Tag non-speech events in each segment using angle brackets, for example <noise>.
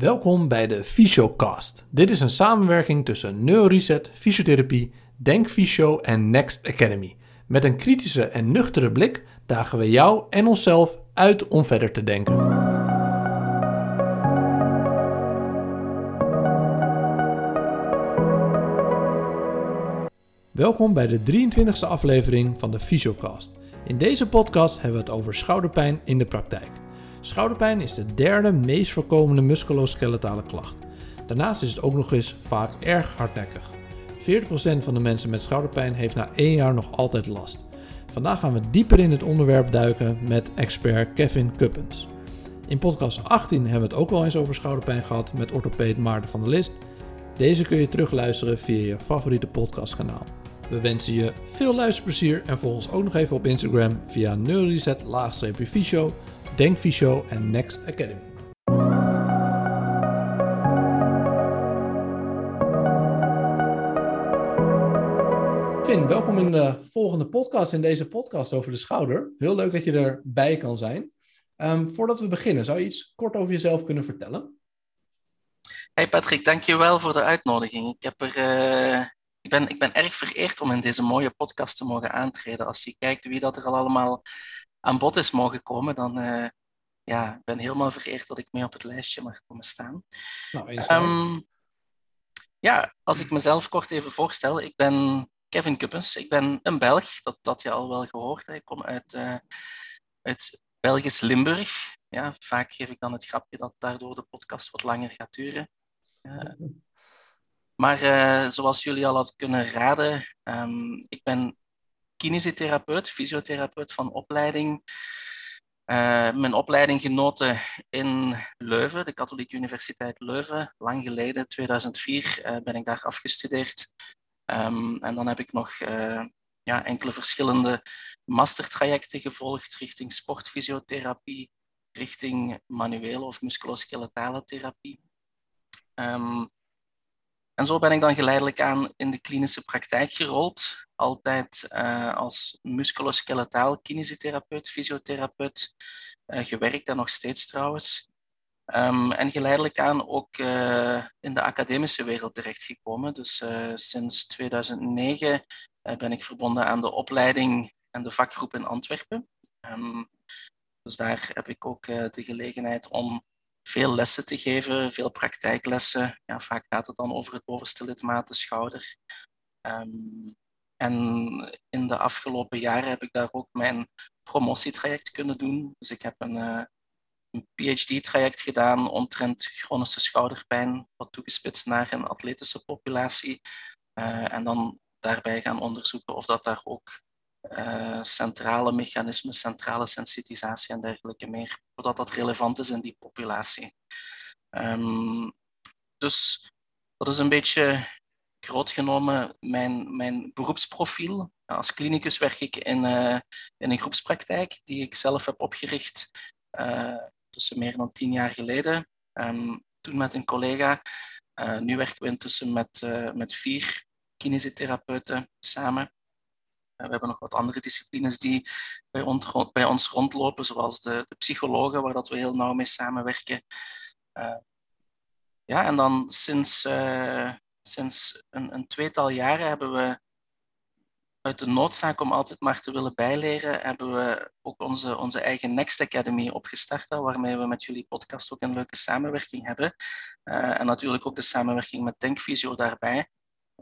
Welkom bij de Fysiocast. Dit is een samenwerking tussen Neuroreset, Fysiotherapie, Denk Fysio en Next Academy. Met een kritische en nuchtere blik dagen we jou en onszelf uit om verder te denken. Welkom bij de 23e aflevering van de Fysiocast. In deze podcast hebben we het over schouderpijn in de praktijk. Schouderpijn is de derde meest voorkomende musculoskeletale klacht. Daarnaast is het ook nog eens vaak erg hardnekkig. 40% van de mensen met schouderpijn heeft na één jaar nog altijd last. Vandaag gaan we dieper in het onderwerp duiken met expert Kevin Kuppens. In podcast 18 hebben we het ook wel eens over schouderpijn gehad met orthopeed Maarten van der List. Deze kun je terugluisteren via je favoriete podcastkanaal. We wensen je veel luisterplezier en volg ons ook nog even op Instagram via neuroreset-fysio Denk Fysio en Next Academy. Finn, welkom in de volgende podcast, in deze podcast over de schouder. Heel leuk dat je erbij kan zijn. Um, voordat we beginnen, zou je iets kort over jezelf kunnen vertellen? Hey Patrick, dankjewel voor de uitnodiging. Ik, heb er, uh, ik, ben, ik ben erg vereerd om in deze mooie podcast te mogen aantreden. Als je kijkt wie dat er al allemaal aan bod is mogen komen, dan uh, ja, ik ben helemaal vereerd dat ik mee op het lijstje mag komen staan. Nou, um, ja, als ik mezelf kort even voorstel, ik ben Kevin Kuppens, ik ben een Belg, dat dat je al wel gehoord. Hè. Ik kom uit, uh, uit Belgisch Limburg. Ja, vaak geef ik dan het grapje dat daardoor de podcast wat langer gaat duren. Uh, maar uh, zoals jullie al hadden kunnen raden, um, ik ben kinesitherapeut, fysiotherapeut van opleiding. Uh, mijn opleiding genoten in Leuven, de Katholieke Universiteit Leuven. Lang geleden, 2004, uh, ben ik daar afgestudeerd. Um, en dan heb ik nog uh, ja, enkele verschillende mastertrajecten gevolgd richting sportfysiotherapie, richting manuele of musculoskeletale therapie. Um, en zo ben ik dan geleidelijk aan in de klinische praktijk gerold. Altijd uh, als musculoskeletaal kinesitherapeut, fysiotherapeut uh, gewerkt en nog steeds trouwens. Um, en geleidelijk aan ook uh, in de academische wereld terechtgekomen. Dus sinds 2009 ben ik verbonden aan de opleiding en de vakgroep in Antwerpen. Um, dus daar heb ik ook de gelegenheid om veel lessen te geven, veel praktijklessen. Ja, vaak gaat het dan over het bovenste lidmaat, de schouder. Um, en in de afgelopen jaren heb ik daar ook mijn promotietraject kunnen doen. Dus ik heb een, een PhD-traject gedaan omtrent chronische schouderpijn, wat toegespitst naar een atletische populatie. Uh, en dan daarbij gaan onderzoeken of dat daar ook uh, centrale mechanismen, centrale sensitisatie en dergelijke meer, zodat dat relevant is in die populatie. Um, dus dat is een beetje groot genomen mijn, mijn beroepsprofiel. Als klinicus werk ik in, uh, in een groepspraktijk die ik zelf heb opgericht uh, tussen meer dan tien jaar geleden. Um, toen met een collega. Uh, nu werken we intussen met, met vier kinesitherapeuten samen. We hebben nog wat andere disciplines die bij ons, bij ons rondlopen, zoals de, de psychologen, waar dat we heel nauw mee samenwerken. Ja, en dan sinds, sinds een, een, tweetal jaren hebben we uit de noodzaak om altijd maar te willen bijleren, hebben we ook onze, onze eigen Next Academy opgestart, waarmee we met jullie podcast ook een leuke samenwerking hebben. Uh, en natuurlijk ook de samenwerking met Denkvisio daarbij.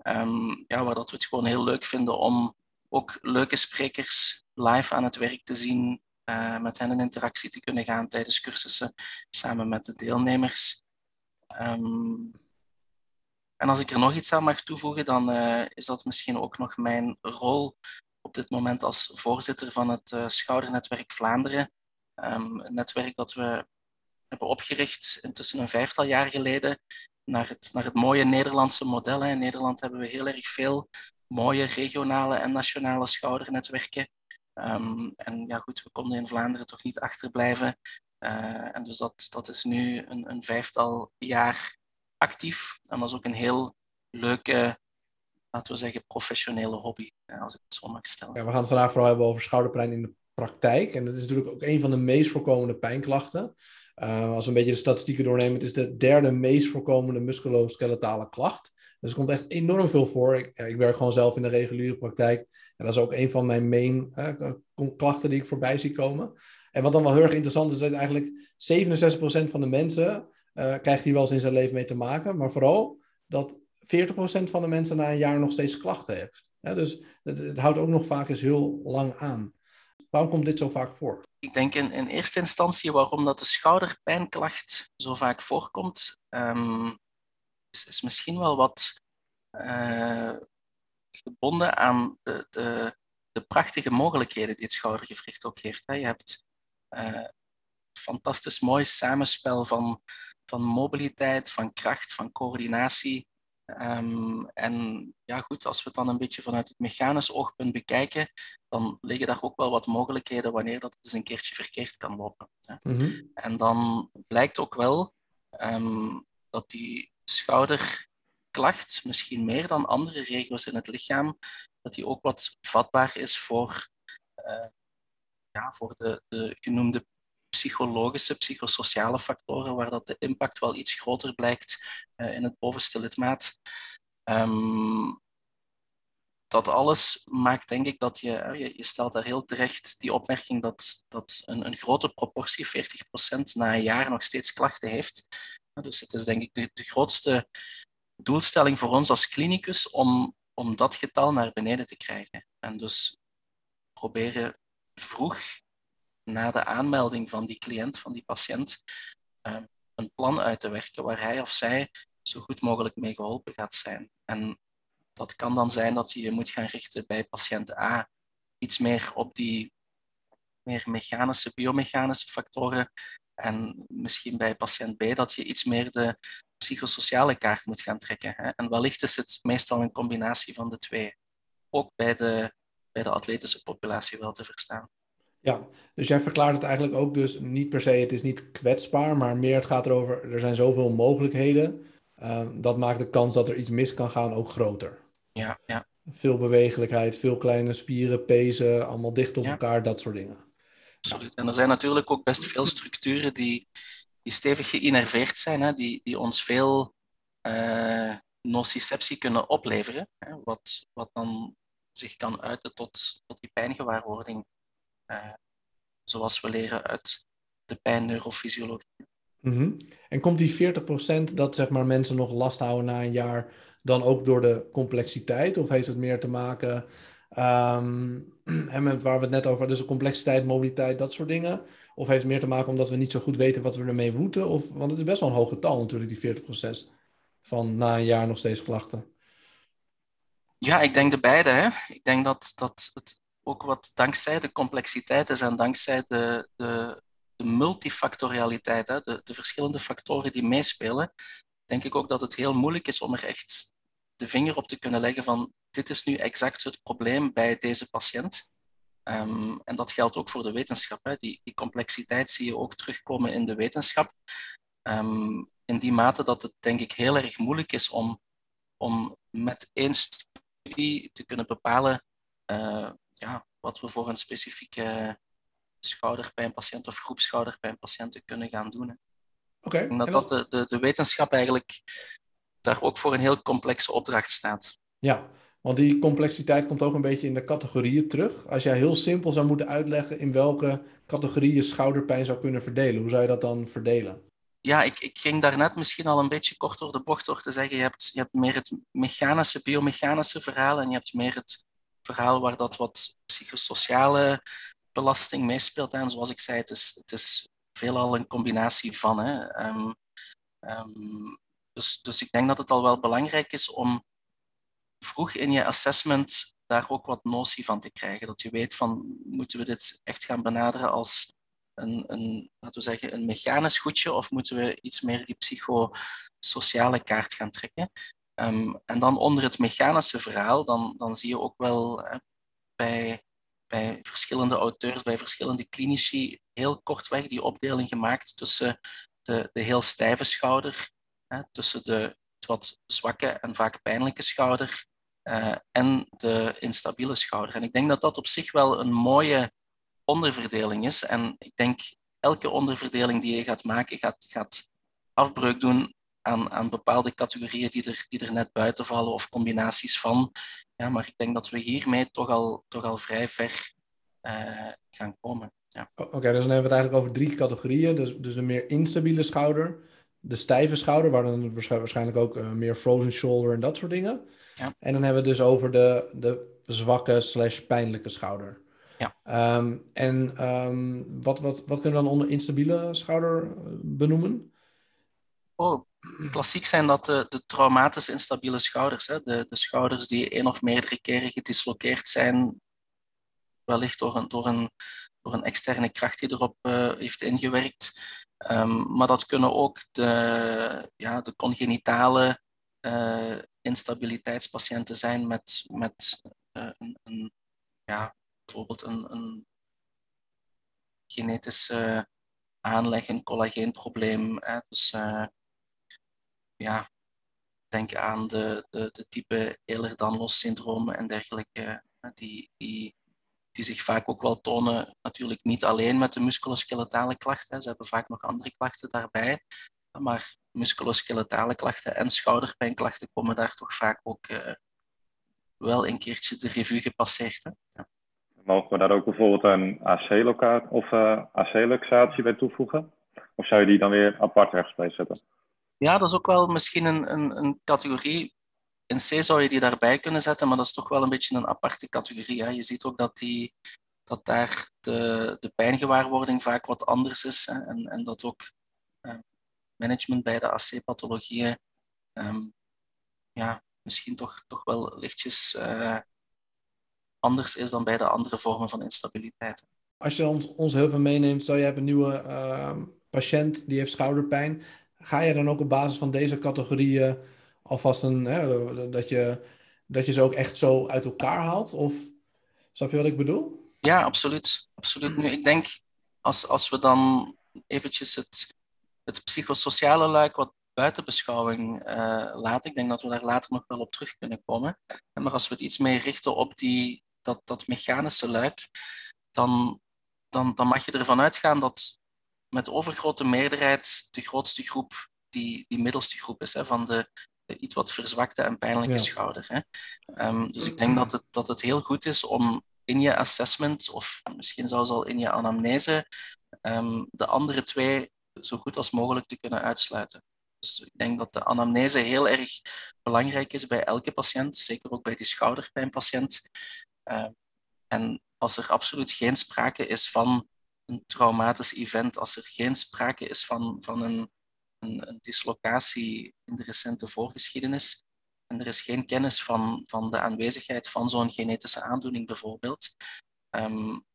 Um, ja, waar dat we het gewoon heel leuk vinden om ook leuke sprekers live aan het werk te zien, uh, met hen in interactie te kunnen gaan tijdens cursussen samen met de deelnemers. Um, en als ik er nog iets aan mag toevoegen, dan uh, is dat misschien ook nog mijn rol op dit moment als voorzitter van het uh, Schoudernetwerk Vlaanderen. Een netwerk dat we hebben opgericht intussen een vijftal jaar geleden naar het, naar het mooie Nederlandse model. In Nederland hebben we heel erg veel mooie regionale en nationale schoudernetwerken. Um, en ja, goed, we konden in Vlaanderen toch niet achterblijven. Uh, en dus dat, dat is nu een, een, vijftal jaar actief. En is ook een heel leuke, laten we zeggen, professionele hobby, als ik het zo mag stellen. Ja, we gaan het vandaag vooral hebben over schouderpijn in de praktijk. En dat is natuurlijk ook een van de meest voorkomende pijnklachten. Uh, als we een beetje de statistieken doornemen, het is de derde meest voorkomende musculoskeletale klacht. Dus er komt echt enorm veel voor. Ik, ik werk gewoon zelf in de reguliere praktijk. En dat is ook een van mijn main uh, klachten die ik voorbij zie komen. En wat dan wel heel erg interessant is, is dat eigenlijk 67% van de mensen krijgt hier wel eens in zijn leven mee te maken. Maar vooral dat 40% van de mensen na een jaar nog steeds klachten heeft. Dus het, het, houdt ook nog vaak eens heel lang aan. Waarom komt dit zo vaak voor? Ik denk in, in eerste instantie waarom dat de schouderpijnklacht zo vaak voorkomt, um, is, is, misschien wel wat uh, gebonden aan de, de, de, prachtige mogelijkheden die het schoudergewricht ook heeft. Hè. Je hebt uh, fantastisch mooi samenspel van, van mobiliteit, van kracht, van coördinatie. Um, en ja, goed, als we het dan een beetje vanuit het mechanisch oogpunt bekijken, dan liggen daar ook wel wat mogelijkheden wanneer dat eens een keertje verkeerd kan lopen. Mm -hmm. En dan blijkt ook wel um, dat die schouderklacht, misschien meer dan andere regio's in het lichaam, dat die ook wat vatbaar is voor, uh, ja, voor de, de genoemde psychologische, psychosociale factoren, waar dat de impact wel iets groter blijkt uh, in het bovenste lidmaat. Um, dat alles maakt denk ik dat je, je, je, stelt daar heel terecht die opmerking dat, dat een, een grote proportie, 40% na een jaar, nog steeds klachten heeft. Dus het is denk ik de, de grootste doelstelling voor ons als klinicus om, om dat getal naar beneden te krijgen. En dus proberen vroeg na de aanmelding van die cliënt, van die patiënt, uh, een plan uit te werken waar hij of zij zo goed mogelijk mee geholpen gaat zijn. En dat kan dan zijn dat je je moet gaan richten bij patiënt A iets meer op die meer mechanische, biomechanische factoren en misschien bij patiënt B dat je iets meer de psychosociale kaart moet gaan trekken. Hè? En wellicht is het meestal een combinatie van de twee. Ook bij de, bij de atletische populatie wel te verstaan. Ja, dus jij verklaart het eigenlijk ook dus niet per se, het is niet kwetsbaar, maar meer het gaat erover, er zijn zoveel mogelijkheden. Uh, dat maakt de kans dat er iets mis kan gaan ook groter. Ja, ja. Veel bewegelijkheid, veel kleine spieren, pezen, allemaal dicht op ja. elkaar, dat soort dingen. Absoluut. En er zijn natuurlijk ook best veel structuren die, die stevig geïnnerveerd zijn, hè, die, die ons veel uh, nociceptie kunnen opleveren, hè, wat, wat dan zich kan uiten tot, tot die pijngewaarwording uh, zoals we leren uit de pijnneurofysiologie. Mm -hmm. En komt die 40% dat zeg maar, mensen nog last houden na een jaar dan ook door de complexiteit? Of heeft het meer te maken <clears throat> um, en met waar we het net over hadden, dus de complexiteit, mobiliteit, dat soort dingen? Of heeft het meer te maken omdat we niet zo goed weten wat we ermee moeten? Of, want het is best wel een hoog getal natuurlijk, die 40% van na een jaar nog steeds klachten. Ja, ik denk de beide. Hè. Ik denk dat, dat het ook wat dankzij de complexiteit is en dankzij de, de, de multifactorialiteit, hè, de, de verschillende factoren die meespelen, denk ik ook dat het heel moeilijk is om er echt de vinger op te kunnen leggen van dit is nu exact het probleem bij deze patiënt. Um, en dat geldt ook voor de wetenschap. Hè. Die, die, complexiteit zie je ook terugkomen in de wetenschap. Um, in die mate dat het denk ik heel erg moeilijk is om, om met één studie te kunnen bepalen uh, ja, wat we voor een specifieke schouderpijnpatiënt of groep schouderpijnpatiënten kunnen gaan doen. Oké. Okay. dat, dat de, de, de wetenschap eigenlijk daar ook voor een heel complexe opdracht staat. Ja, want die complexiteit komt ook een beetje in de categorieën terug. Als jij heel simpel zou moeten uitleggen in welke categorieën schouderpijn zou kunnen verdelen, hoe zou je dat dan verdelen? Ja, ik, ik ging daarnet misschien al een beetje kort door de bocht door te zeggen, je hebt, je hebt meer het mechanische, biomechanische verhaal en je hebt meer het verhaal waar dat wat psychosociale belasting meespeelt. En zoals ik zei, het is, het is veelal een combinatie van. Hè. Um, um, dus, dus ik denk dat het al wel belangrijk is om vroeg in je assessment daar ook wat notie van te krijgen. Dat je weet van, moeten we dit echt gaan benaderen als een, een, laten we zeggen, een mechanisch goedje of moeten we iets meer die psychosociale kaart gaan trekken? Um, en dan onder het mechanische verhaal, dan, dan zie je ook wel bij, bij verschillende auteurs, bij verschillende klinici, heel kortweg die opdeling gemaakt tussen de, de heel stijve schouder, tussen de wat zwakke en vaak pijnlijke schouder uh, en de instabiele schouder. En ik denk dat dat op zich wel een mooie onderverdeling is. En ik denk elke onderverdeling die je gaat maken, gaat, gaat afbreuk doen aan, aan bepaalde categorieën die er, die er net buiten vallen of combinaties van. Ja, maar ik denk dat we hiermee toch al, toch al vrij ver uh, gaan komen. Ja. Oké, dus dan hebben we het eigenlijk over drie categorieën. Dus, dus de meer instabiele schouder, de stijve schouder, waar dan waarschijnlijk ook uh, meer frozen shoulder en dat soort dingen. Ja. En dan hebben we het dus over de, de zwakke slash pijnlijke schouder. Ja. Um, en um, wat, wat, wat kunnen we dan onder instabiele schouder eh, benoemen? Oh, klassiek zijn dat de, de traumatisch instabiele schouders. Hè? De, de schouders die één of meerdere keren gedislokeerd zijn, wellicht door een, door een, door een externe kracht die erop uh, heeft ingewerkt. Um, maar dat kunnen ook de, ja, de congenitale uh, instabiliteitspatiënten zijn met, met uh, een, een, ja, bijvoorbeeld een, een genetische aanleg, een collageenprobleem. Hè? Dus ja, denk aan de, de, de type Ehlers-Danlos syndroom en dergelijke, die, die, die zich vaak ook wel tonen, natuurlijk niet alleen met de musculoskeletale klachten, ze hebben vaak nog andere klachten daarbij, maar musculoskeletale klachten en schouderpijnklachten komen daar toch vaak ook uh, wel een keertje de revue gepasseerd. Hè? Ja. Mogen we daar ook bijvoorbeeld een AC-locatie of uh, AC-luxatie bij toevoegen? Of zou je die dan weer apart ergens zetten? Ja, dat is ook wel misschien een, een, een categorie. In C zou je die daarbij kunnen zetten, maar dat is toch wel een beetje een aparte categorie. Hè. Je ziet ook dat, die, dat daar de, de pijngewaarwording vaak wat anders is. Hè. En, en dat ook uh, management bij de AC-pathologieën um, ja, misschien toch, toch wel lichtjes uh, anders is dan bij de andere vormen van instabiliteit. Als je ons, ons heel veel meeneemt, zou je hebben een nieuwe uh, patiënt die heeft schouderpijn ga je dan ook op basis van deze categorieën alvast een, hè, dat, je, dat je ze ook echt zo uit elkaar haalt? Of snap je wat ik bedoel? Ja, absoluut. absoluut. Nu, ik denk als, als we dan eventjes het, het psychosociale luik wat buiten beschouwing uh, laten, ik denk dat we daar later nog wel op terug kunnen komen. Maar als we het iets meer richten op die, dat, dat mechanische luik, dan, dan, dan mag je ervan uitgaan dat met overgrote meerderheid de grootste groep die, die middelste groep is, hè, van de, de iets wat verzwakte en pijnlijke schouder. Hè. Um, dus ik denk dat het, dat het heel goed is om in je assessment, of misschien zelfs al in je anamnese, um, de andere twee zo goed als mogelijk te kunnen uitsluiten. Dus ik denk dat de anamnese heel erg belangrijk is bij elke patiënt, zeker ook bij die schouderpijnpatiënt. Uh, en als er absoluut geen sprake is van een traumatisch event, als er geen sprake is van, van een, een, een dislocatie in de recente voorgeschiedenis en er is geen kennis van, van de aanwezigheid van zo'n genetische aandoening bijvoorbeeld, um,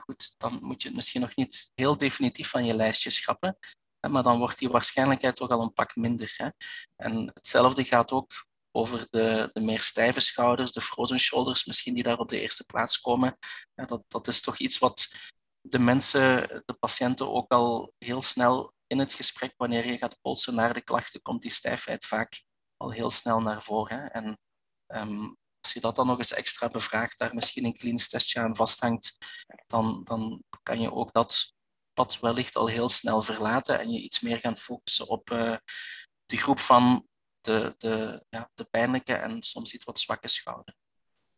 goed, dan moet je het misschien nog niet heel definitief van je lijstje schrappen, maar dan wordt die waarschijnlijkheid toch al een pak minder. Hè? En hetzelfde gaat ook over de, de meer stijve schouders, de frozen shoulders misschien die daar op de eerste plaats komen. Ja, dat, dat is toch iets wat de mensen, de patiënten ook al heel snel in het gesprek, wanneer je gaat polsen naar de klachten, komt die stijfheid vaak al heel snel naar voren. En um, als je dat dan nog eens extra bevraagt, daar misschien een klinisch testje aan vasthangt, dan, dan kan je ook dat pad wellicht al heel snel verlaten en je iets meer gaan focussen op uh, de groep van de, de, ja, de pijnlijke en soms iets wat zwakke schouder.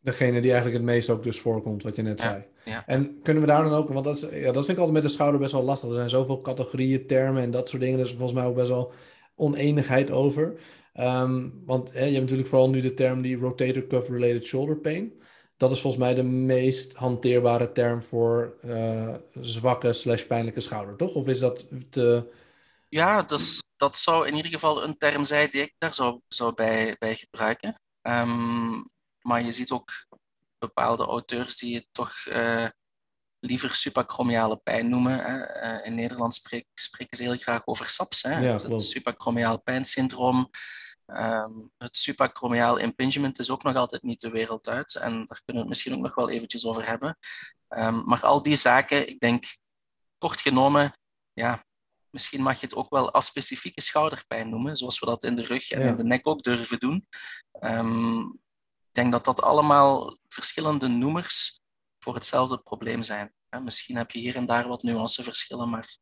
Degene die eigenlijk het meest ook dus voorkomt, wat je net zei. En kunnen we daar dan ook, want dat, is, ja, dat vind ik altijd met de schouder best wel lastig. Er zijn zoveel categorieën, termen en dat soort dingen. Dus volgens mij ook best wel oneenigheid over. Um, want hè, je hebt natuurlijk vooral nu de term die rotator cuff related shoulder pain. Dat is volgens mij de meest hanteerbare term voor uh, zwakke slash pijnlijke schouder, toch? Of is dat te... Ja, dus, dat zou in ieder geval een term zijn die ik daar zou, zou bij, bij gebruiken. Um, maar je ziet ook bepaalde auteurs die het toch uh, liever suprachromiale pijn noemen. Hè. Uh, in Nederland spreek, spreken ze heel graag over SAPS, hè. Ja, het, het suprachromiaal pijnsyndroom. Um, het suprachromiaal impingement is ook nog altijd niet de wereld uit. En daar kunnen we het misschien ook nog wel eventjes over hebben. Um, maar al die zaken, ik denk, kort genomen, ja, misschien mag je het ook wel aspecifieke schouderpijn noemen, zoals we dat in de rug en in de nek ook durven doen. Um, denk dat dat allemaal verschillende noemers voor hetzelfde probleem zijn. Misschien heb je hier en daar wat nuanceverschillen, maar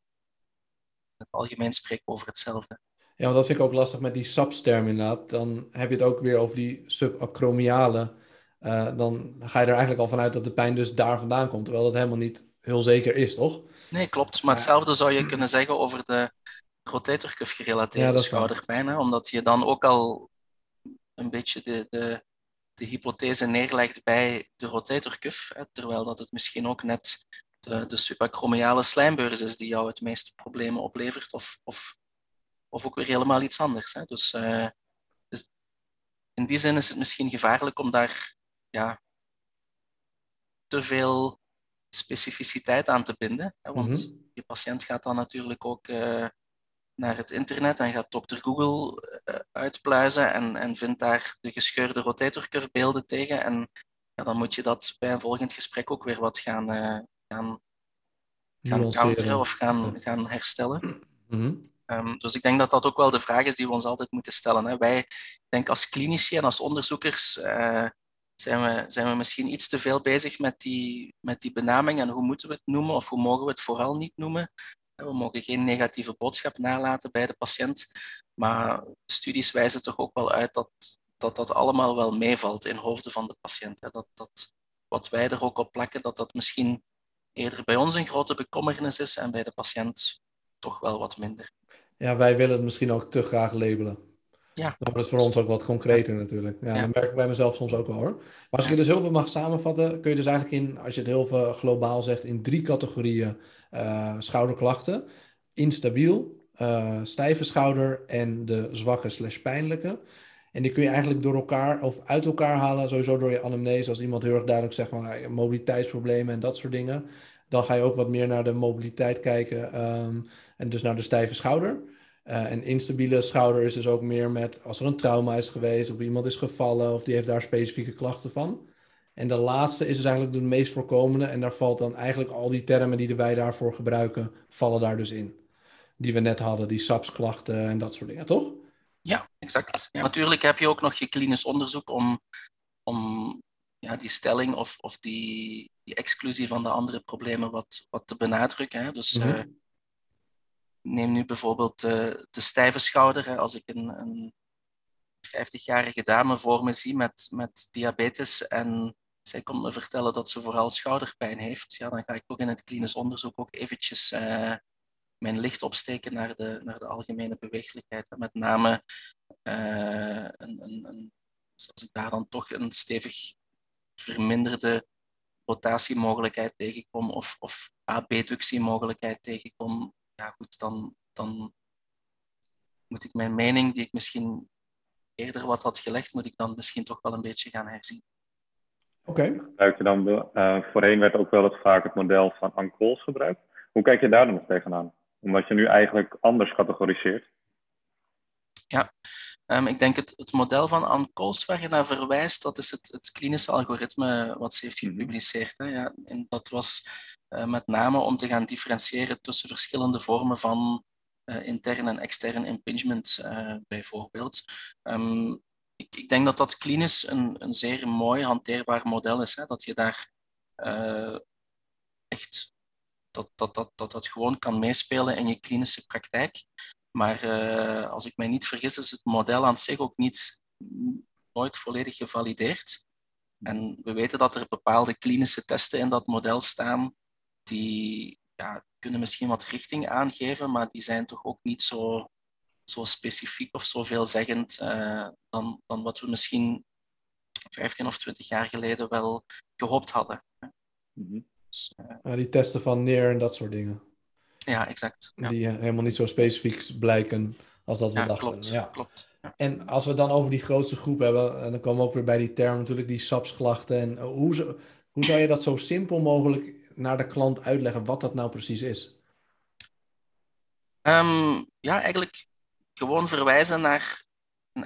het algemeen spreken we over hetzelfde. Ja, want dat vind ik ook lastig met die SAPS-term inderdaad. Dan heb je het ook weer over die subacromiale. Uh, dan ga je er eigenlijk al vanuit dat de pijn dus daar vandaan komt, terwijl dat helemaal niet heel zeker is, toch? Nee, klopt. Maar hetzelfde zou je kunnen zeggen over de rotatorcuff gerelateerde ja, schouderpijn, hè? omdat je dan ook al een beetje de, de, de hypothese neerlegt bij de rotatorcuff, hè? terwijl dat het misschien ook net de, de subacromiale slijmbeurs is die jou het meeste problemen oplevert, of, of, of ook weer helemaal iets anders. Hè? Dus, uh, dus in die zin is het misschien gevaarlijk om daar ja, te veel specificiteit aan te binden. Hè? Want mhm. je patiënt gaat dan natuurlijk ook uh, naar het internet en gaat Dr. Google uh, uitpluizen en, en vindt daar de gescheurde rotatorcuff beelden tegen. En ja, dan moet je dat bij een volgend gesprek ook weer wat gaan, uh, gaan, gaan counteren of gaan, gaan herstellen. Mm um, dus ik denk dat dat ook wel de vraag is die we ons altijd moeten stellen. Hè. Wij, denk als klinici en als onderzoekers, uh, zijn we, zijn we misschien iets te veel bezig met die, met die benaming en hoe moeten we het noemen of hoe mogen we het vooral niet noemen. We mogen geen negatieve boodschap nalaten bij de patiënt, maar studies wijzen toch ook wel uit dat dat, dat allemaal wel meevalt in hoofden van de patiënt. Dat, dat wat wij er ook op plakken, dat dat misschien eerder bij ons een grote bekommernis is en bij de patiënt toch wel wat minder. Ja, wij willen het misschien ook te graag labelen. Ja. Dat is voor ons ook wat concreter natuurlijk. Ja, Dat merk ik bij mezelf soms ook wel hoor. Maar als je dus heel veel mag samenvatten, kun je dus eigenlijk in, als je het heel veel globaal zegt, in drie categorieën uh, schouderklachten. Instabiel, uh, stijve schouder en de zwakke slash pijnlijke. En die kun je eigenlijk door elkaar of uit elkaar halen, sowieso door je anamnese. Als iemand heel erg duidelijk zegt van uh, mobiliteitsproblemen en dat soort dingen. Dan ga je ook wat meer naar de mobiliteit kijken um, en dus naar de stijve schouder. Uh, en instabiele schouder is dus ook meer met als er een trauma is geweest of iemand is gevallen of die heeft daar specifieke klachten van. En de laatste is dus eigenlijk de meest voorkomende en daar valt dan eigenlijk al die termen die wij daarvoor gebruiken, vallen daar dus in. Die we net hadden, die SAPS-klachten en dat soort dingen, toch? Ja, exact. Ja. Natuurlijk heb je ook nog je klinisch onderzoek om, om ja, die stelling of, of die, die exclusie van de andere problemen wat, wat te benadrukken. Hè. Dus mm -hmm neem nu bijvoorbeeld de, de stijve schouder. Als ik een, een 50-jarige dame voor me zie met, met diabetes en zij komt me vertellen dat ze vooral schouderpijn heeft, ja, dan ga ik ook in het klinisch onderzoek ook eventjes uh, mijn licht opsteken naar de, naar de algemene beweeglijkheid. met name uh, een, een, een, als ik daar dan toch een stevig verminderde rotatiemogelijkheid tegenkom of, of abductiemogelijkheid tegenkom, ja goed, dan, dan moet ik mijn mening, die ik misschien eerder wat had gelegd, moet ik dan misschien toch wel een beetje gaan herzien. Oké. Okay. Dan, uh, voorheen werd ook wel het vaak het model van Ancols gebruikt. Hoe kijk je daar dan nog tegenaan? Omdat je nu eigenlijk anders categoriseert. Ja, um, ik denk het, het model van Ancols waar je naar verwijst, dat is het, het klinische algoritme wat ze heeft mhm. gepubliceerd. Hè. Ja, en dat was uh, met name om te gaan differentiëren tussen verschillende vormen van uh, intern en extern impingement, uh, bijvoorbeeld. Um, ik, ik, denk dat dat klinisch een, een zeer mooi hanteerbaar model is. Hè? Dat je daar echt dat, dat, dat, dat dat gewoon kan meespelen in je klinische praktijk. Maar als ik mij niet vergis, is het model aan zich ook niet nooit volledig gevalideerd. En we weten dat er bepaalde klinische testen in dat model staan die ja, kunnen misschien wat richting aangeven, maar die zijn toch ook niet zo, zo specifiek of zo veelzeggend uh, dan, dan wat we misschien 15 of 20 jaar geleden wel gehoopt hadden. Mm dus, uh, die testen van neer en dat soort dingen. Ja, exact. Ja. Die eh, helemaal niet zo specifiek blijken als dat we ja, dachten. Klopt, ja, klopt. En als we dan over die grootste groep hebben, en dan komen we ook weer bij die term natuurlijk, die SAPS-klachten. En hoe, hoe zou je dat zo simpel mogelijk naar de klant uitleggen wat dat nou precies is? Um, ja, eigenlijk gewoon verwijzen naar.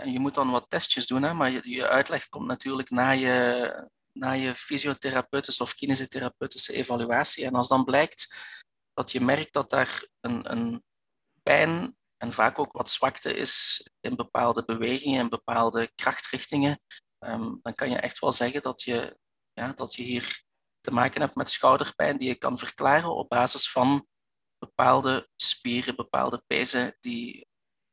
Je moet dan wat testjes doen, hè, maar je, je uitleg komt natuurlijk na je, na je fysiotherapeutische of kinesiotherapeutische evaluatie. En als dan blijkt dat je merkt dat daar een, een pijn en vaak ook wat zwakte is in bepaalde bewegingen, in bepaalde krachtrichtingen, um, dan kan je echt wel zeggen dat je, ja, dat je hier te maken hebt met schouderpijn die je kan verklaren op basis van bepaalde spieren, bepaalde pezen die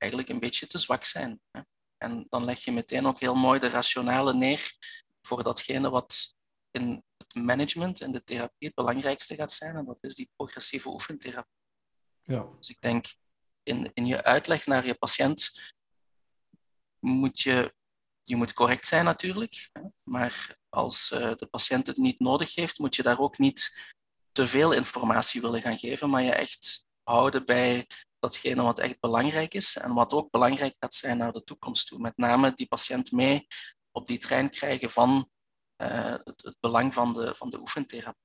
eigenlijk een beetje te zwak zijn. Hè. En dan leg je meteen ook heel mooi de rationale neer voor datgene wat in het management en de therapie het belangrijkste gaat zijn. En dat is die progressieve oefentherapie. Ja. Dus ik denk, in, in je uitleg naar je patiënt moet je, je moet correct zijn natuurlijk. Hè, maar als uh, de patiënt het niet nodig heeft, moet je daar ook niet te veel informatie willen gaan geven, maar je echt houden bij datgene wat echt belangrijk is en wat ook belangrijk gaat zijn naar de toekomst toe. Met name die patiënt mee op die trein krijgen van uh, het, belang van de, van de oefentherapie.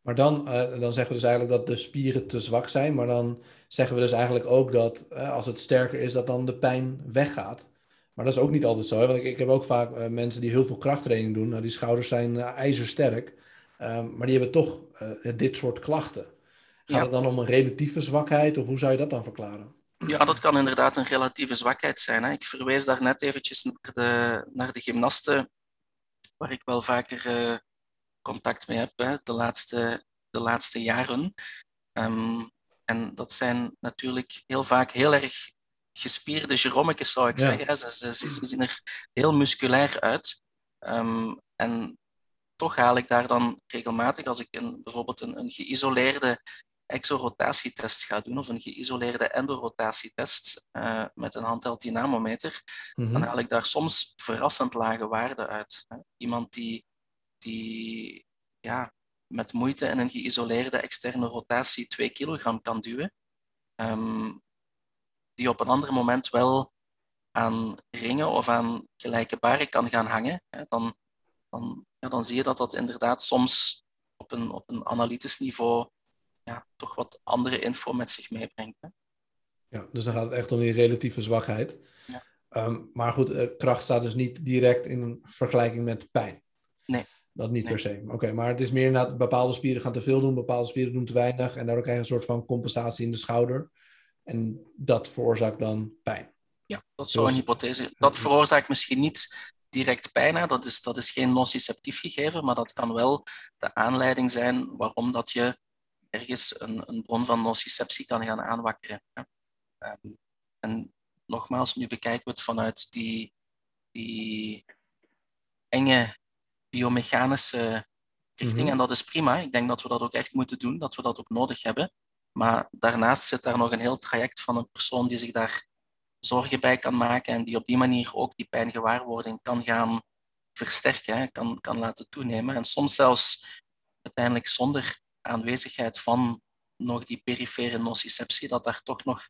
Maar dan, uh, dan zeggen we dus eigenlijk dat de spieren te zwak zijn, maar dan zeggen we dus eigenlijk ook dat uh, als het sterker is, dat dan de pijn weggaat. Maar dat is ook niet altijd zo. Hè? Want ik, ik heb ook vaak mensen die heel veel krachttraining doen. Nou, die schouders zijn ijzersterk, maar die hebben toch dit soort klachten. Gaat ja. het dan om een relatieve zwakheid of hoe zou je dat dan verklaren? Ja, dat kan inderdaad een relatieve zwakheid zijn. Hè. Ik verwees daar net eventjes naar de, naar de gymnasten, waar ik wel vaker uh, contact mee heb hè, de, laatste, de laatste jaren. Um, en dat zijn natuurlijk heel vaak heel erg gespierde jerommetjes, zou ik ja. zeggen. Ze, ze, ze, zien er heel musculair uit. Um, en toch haal ik daar dan regelmatig, als ik een, bijvoorbeeld een, een geïsoleerde exorotatietest ga doen of een geïsoleerde endorotatietest uh, met een handheld dynamometer, mm-hmm. dan haal ik daar soms verrassend lage waarden uit. Hè. Iemand die, die ja, met moeite in een geïsoleerde externe rotatie 2 kilogram kan duwen, um, die op een ander moment wel aan ringen of aan gelijke baren kan gaan hangen, hè, dan, dan, ja, dan zie je dat dat inderdaad soms op een, op een analytisch niveau ja, toch wat andere info met zich meebrengt. Hè? Ja, dus dan gaat het echt om die relatieve zwakheid. Ja. Um, maar goed, uh, kracht staat dus niet direct in vergelijking met pijn. Nee. Dat niet nee. per se. Oké, okay, maar het is meer dat bepaalde spieren gaan te veel doen, bepaalde spieren doen te weinig. En daardoor krijg je een soort van compensatie in de schouder. En dat veroorzaakt dan pijn. Ja, dat zou dus, een hypothese. Dat veroorzaakt misschien niet direct pijn. Hè. Dat, is, dat is geen nociceptief gegeven, maar dat kan wel de aanleiding zijn waarom dat je ergens een, een bron van nociceptie kan gaan aanwakkeren. Um, en nogmaals, nu bekijken we het vanuit die, die enge biomechanische richting. Mm -hmm. En dat is prima. Ik denk dat we dat ook echt moeten doen, dat we dat ook nodig hebben. Maar daarnaast zit daar nog een heel traject van een persoon die zich daar zorgen bij kan maken en die op die manier ook die pijngewaarwording kan gaan versterken, kan, kan laten toenemen. En soms zelfs uiteindelijk zonder aanwezigheid van nog die perifere nociceptie, dat daar toch nog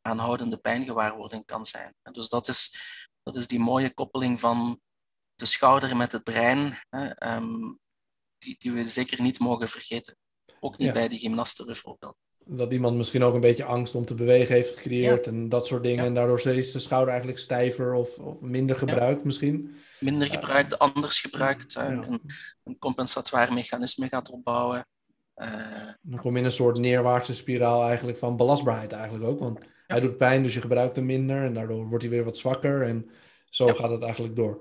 aanhoudende pijngewaarwording kan zijn. En dus dat is, dat is die mooie koppeling van de schouder met het brein, hè, um, die, die we zeker niet mogen vergeten. Ook niet ja. bij die gymnasten bijvoorbeeld. Dat iemand misschien ook een beetje angst om te bewegen heeft gecreëerd ja. en dat soort dingen. Ja. En daardoor is de schouder eigenlijk stijver of, of minder gebruikt misschien. Minder gebruikt, anders gebruikt. Een, een compensatoire mechanisme gaat opbouwen. Uh, dan kom je in een soort neerwaartse spiraal eigenlijk van belastbaarheid eigenlijk ook. Want hij doet pijn, dus je gebruikt hem minder en daardoor wordt hij weer wat zwakker. En zo ja. gaat het eigenlijk door.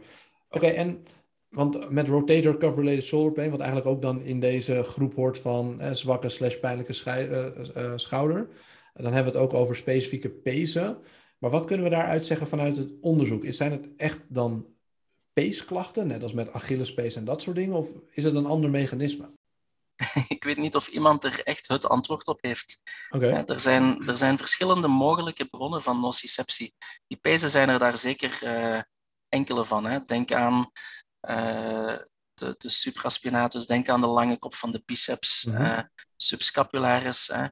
Oké, okay, en want met rotator cuff related shoulder pain, wat eigenlijk ook dan in deze groep hoort van eh, zwakke slash pijnlijke uh, uh, schouder, dan hebben we het ook over specifieke pezen. Maar wat kunnen we daaruit zeggen vanuit het onderzoek? Is, zijn het echt dan peesklachten, net als met Achillespees en dat soort dingen, of is het een ander mechanisme? <laughs> ik weet niet of iemand er echt het antwoord op heeft. Okay. Er, zijn, er zijn verschillende mogelijke bronnen van nociceptie. Die pezen zijn er daar zeker uh, enkele van. Hè. Denk aan uh, de, de supraspinatus, denk aan de lange kop van de biceps, mm -hmm. uh, subscapularis. Hè.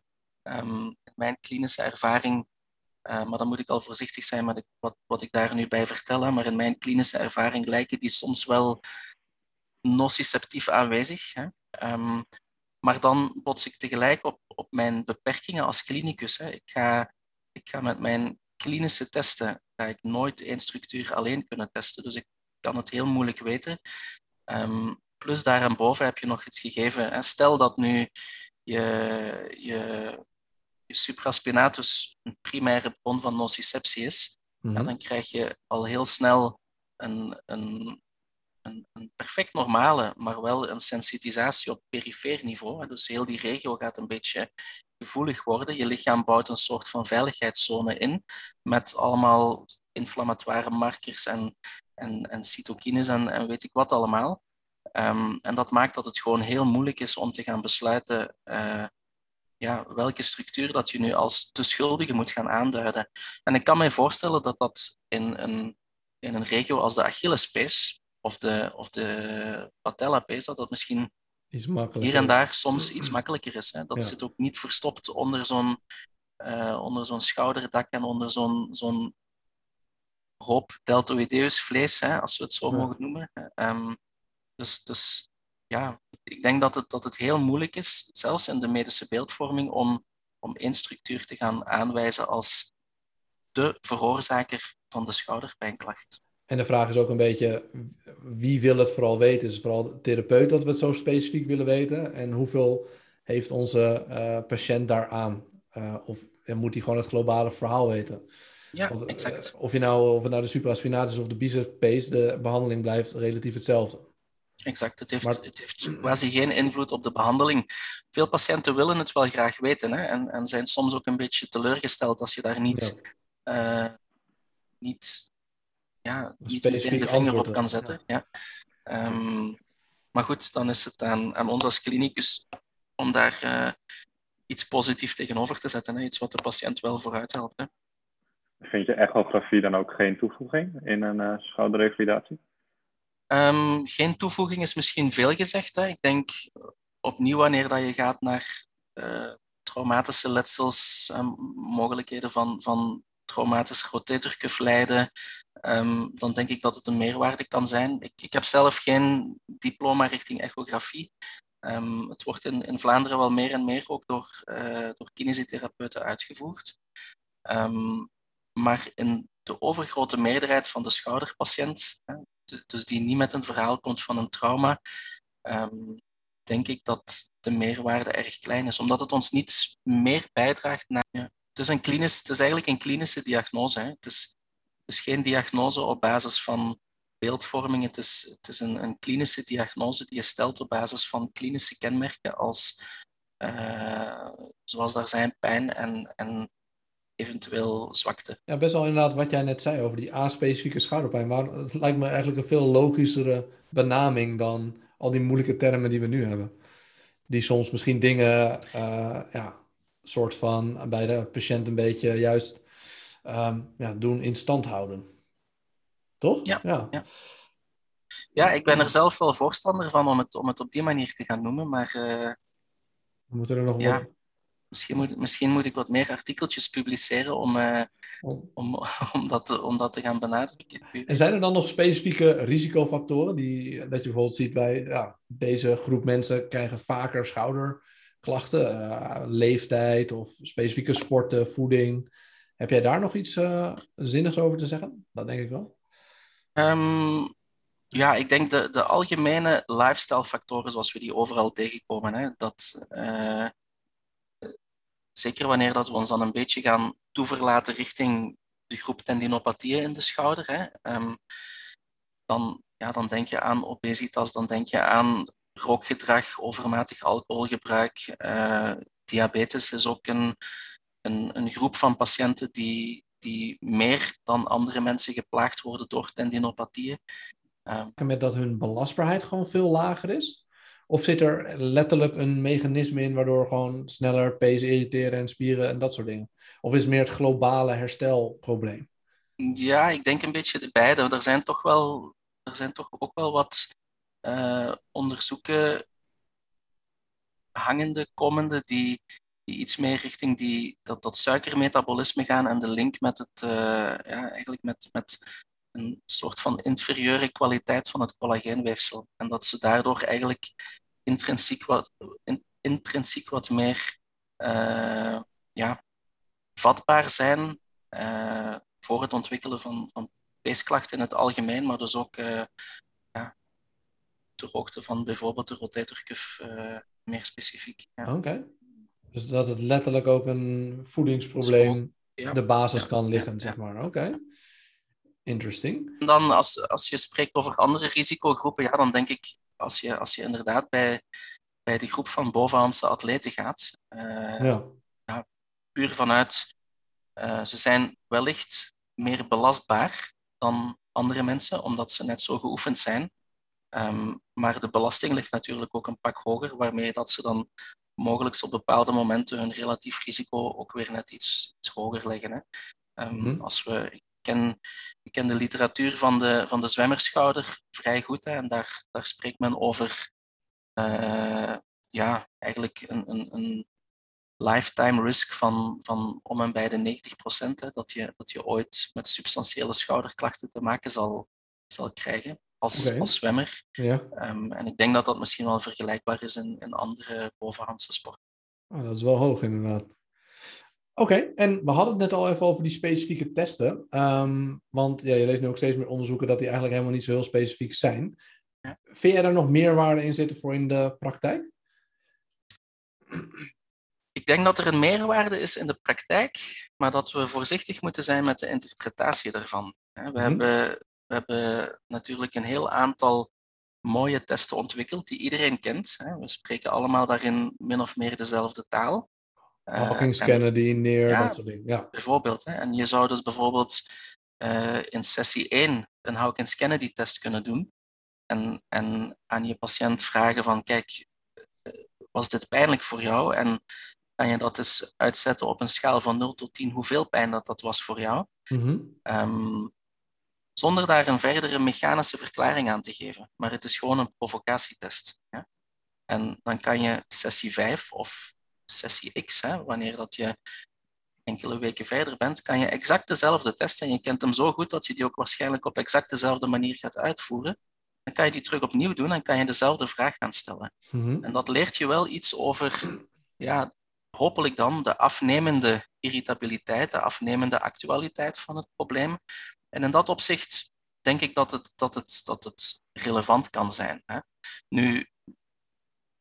Um, mijn klinische ervaring, maar dan moet ik al voorzichtig zijn met wat, wat ik daar nu bij vertel, hè. maar in mijn klinische ervaring lijken die soms wel nociceptief aanwezig. Hè. Um, maar dan bots ik tegelijk op, op mijn beperkingen als klinicus. Hè. Ik, ga, ik ga met mijn klinische testen ga ik nooit één structuur alleen kunnen testen. Dus ik kan het heel moeilijk weten. Um, plus daarboven heb je nog het gegeven. Hè. Stel dat nu je, je, je supraspinatus een primaire bron van nociceptie is, mm -hmm. ja, dan krijg je al heel snel een, een een, perfect normale, maar wel een sensitisatie op perifeer niveau. Dus heel die regio gaat een beetje gevoelig worden. Je lichaam bouwt een soort van veiligheidszone in met allemaal inflammatoire markers en, en, en cytokines en, en weet ik wat allemaal. Um, en dat maakt dat het gewoon heel moeilijk is om te gaan besluiten uh, ja, welke structuur dat je nu als de schuldige moet gaan aanduiden. En ik kan me voorstellen dat dat in een, in een regio als de Achillespees of de, of de patellapees, dat dat misschien hier en daar soms iets makkelijker is. Hè? Dat zit ook niet verstopt onder zo'n uh, onder zo'n schouderdak en onder zo'n zo'n hoop deltoideus vlees, hè, als we het zo mogen noemen. Um, dus, dus ja, ik denk dat het, dat het heel moeilijk is, zelfs in de medische beeldvorming, om, om één structuur te gaan aanwijzen als de veroorzaker van de schouderpijnklacht. En de vraag is ook een beetje, wie wil het vooral weten? Is het vooral de therapeut dat we het zo specifiek willen weten? En hoeveel heeft onze uh, patiënt daaraan? Uh, of moet hij gewoon het globale verhaal weten? Ja, Want, exact. Of, je nou, of het nou de supraspinatus of de biceps de behandeling blijft relatief hetzelfde. Exact, het heeft, het heeft quasi geen invloed op de behandeling. Veel patiënten willen het wel graag weten hè, en, en zijn soms ook een beetje teleurgesteld als je daar niet, ja. uh, niet, ja, niet meteen de vinger op kan zetten. Ja. ja. Um, maar goed, dan is het aan, aan ons als klinicus om daar uh, iets positiefs tegenover te zetten, hè, iets wat de patiënt wel vooruit helpt. Hè. Vind je echografie dan ook geen toevoeging in een uh, schouderrevalidatie? Um, geen toevoeging is misschien veel gezegd. Hè. Ik denk opnieuw wanneer dat je gaat naar uh, traumatische letsels, um, mogelijkheden van, van traumatisch rotatorcufflijden, um, dan denk ik dat het een meerwaarde kan zijn. Ik, ik heb zelf geen diploma richting echografie. Um, het wordt in, in Vlaanderen wel meer en meer ook door, uh, door kinesitherapeuten uitgevoerd. Um, maar in de overgrote meerderheid van de schouderpatiënt, dus die niet met een verhaal komt van een trauma, um, denk ik dat de meerwaarde erg klein is, omdat het ons niet meer bijdraagt naar. Het, is een klinisch, het is eigenlijk een klinische diagnose. Hè. Het, is, is geen diagnose op basis van beeldvorming, het is, het is een, een klinische diagnose die je stelt op basis van klinische kenmerken als uh, zoals daar zijn pijn en, en eventueel zwakte. Ja, best wel inderdaad wat jij net zei over die A-specifieke schouderpijn. Maar het lijkt me eigenlijk een veel logischere benaming dan al die moeilijke termen die we nu hebben. Die soms misschien dingen, uh, ja, soort van bij de patiënt een beetje juist um, ja, doen in stand houden. Toch? Ja, ja. ja. ja. ik ben er zelf wel voorstander van om het, om het op die manier te gaan noemen, maar... Uh, we moeten er nog ja. Misschien moet, misschien moet ik wat meer artikeltjes publiceren om, uh, om, <laughs> om, dat, om dat te gaan benadrukken. En zijn er dan nog specifieke risicofactoren die, dat je bijvoorbeeld ziet bij ja, deze groep mensen krijgen vaker schouderklachten, uh, leeftijd of specifieke sporten, voeding? Heb jij daar nog iets uh, zinnigs over te zeggen? Dat denk ik wel. Um, ja, ik denk de, de algemene lifestyle factoren zoals we die overal tegenkomen. Hè, dat Zeker wanneer dat we ons dan een beetje gaan toeverlaten richting de groep tendinopathieën in de schouder. Hè. Um, dan, ja, dan denk je aan obesitas, dan denk je aan rookgedrag, overmatig alcoholgebruik. Uh, diabetes is ook een, een, een groep van patiënten die, die meer dan andere mensen geplaagd worden door tendinopathieën. Um, met dat hun belastbaarheid gewoon veel lager is? Of zit er letterlijk een mechanisme in waardoor gewoon sneller pees irriteren en spieren en dat soort dingen? Of is het meer het globale herstelprobleem? Ja, ik denk een beetje de beide. Er zijn toch wel, er zijn toch ook wel wat uh, onderzoeken hangende, komende, die, die iets meer richting die, dat, dat suikermetabolisme gaan en de link met het, uh, ja, eigenlijk met, met een soort van inferieure kwaliteit van het collageenweefsel. En dat ze daardoor eigenlijk intrinsiek wat, intrinsiek wat meer uh, ja, vatbaar zijn uh, voor het ontwikkelen van, van peesklachten in het algemeen, maar dus ook ja, ter hoogte van bijvoorbeeld de rotatorcuff meer specifiek. Ja. Oké. Dus dat het letterlijk ook een voedingsprobleem ja. de basis kan liggen, zeg maar. Oké. Interesting. En dan als, als je spreekt over andere risicogroepen, ja, dan denk ik, als je, als je inderdaad bij, bij de groep van bovenhandse atleten gaat, uh, ja. ja. puur vanuit, uh, ze zijn wellicht meer belastbaar dan andere mensen, omdat ze net zo geoefend zijn. Um, maar de belasting ligt natuurlijk ook een pak hoger, waarmee dat ze dan mogelijk op bepaalde momenten hun relatief risico ook weer net iets, iets hoger leggen. Hè. Um, mm-hmm. als we, ik, ken, ik ken de literatuur van de, van de zwemmerschouder vrij goed hè, en daar, daar spreekt men over uh, ja, eigenlijk een, een, een lifetime risk van, van om en bij de 90 procent, dat je, dat je ooit met substantiële schouderklachten te maken zal, zal krijgen als, als zwemmer. Ja. Um, en ik denk dat dat misschien wel vergelijkbaar is in, in andere bovenhandse sporten. Oh, dat is wel hoog inderdaad. Oké, en we hadden het net al even over die specifieke testen. Um, want ja, je leest nu ook steeds meer onderzoeken dat die eigenlijk helemaal niet zo heel specifiek zijn. Ja. Vind jij daar nog meerwaarde in zitten voor in de praktijk? Ik denk dat er een meerwaarde is in de praktijk, maar dat we voorzichtig moeten zijn met de interpretatie daarvan. We, mm hebben, we hebben natuurlijk een heel aantal mooie testen ontwikkeld die iedereen kent. We spreken allemaal daarin min of meer dezelfde taal. Hawkins, uh, Kennedy, Neer, ja, dat soort dingen. Ja. Bijvoorbeeld. Hè. En je zou dus bijvoorbeeld uh, in sessie 1 een Hawkins-Kennedy-test kunnen doen. En, en aan je patiënt vragen van, kijk, was dit pijnlijk voor jou? En kan je dat eens uitzetten op een schaal van 0 tot 10, hoeveel pijn dat, dat was voor jou? Um, zonder daar een verdere mechanische verklaring aan te geven. Maar het is gewoon een provocatietest. En dan kan je sessie 5 of sessie X, hè, wanneer dat je enkele weken verder bent, kan je exact dezelfde test en je kent hem zo goed dat je die ook waarschijnlijk op exact dezelfde manier gaat uitvoeren. Dan kan je die terug opnieuw doen en kan je dezelfde vraag gaan stellen. Mm-hmm. En dat leert je wel iets over, ja, hopelijk dan de afnemende irritabiliteit, de afnemende actualiteit van het probleem. En in dat opzicht denk ik dat het, dat het, dat het relevant kan zijn. Hè. Nu,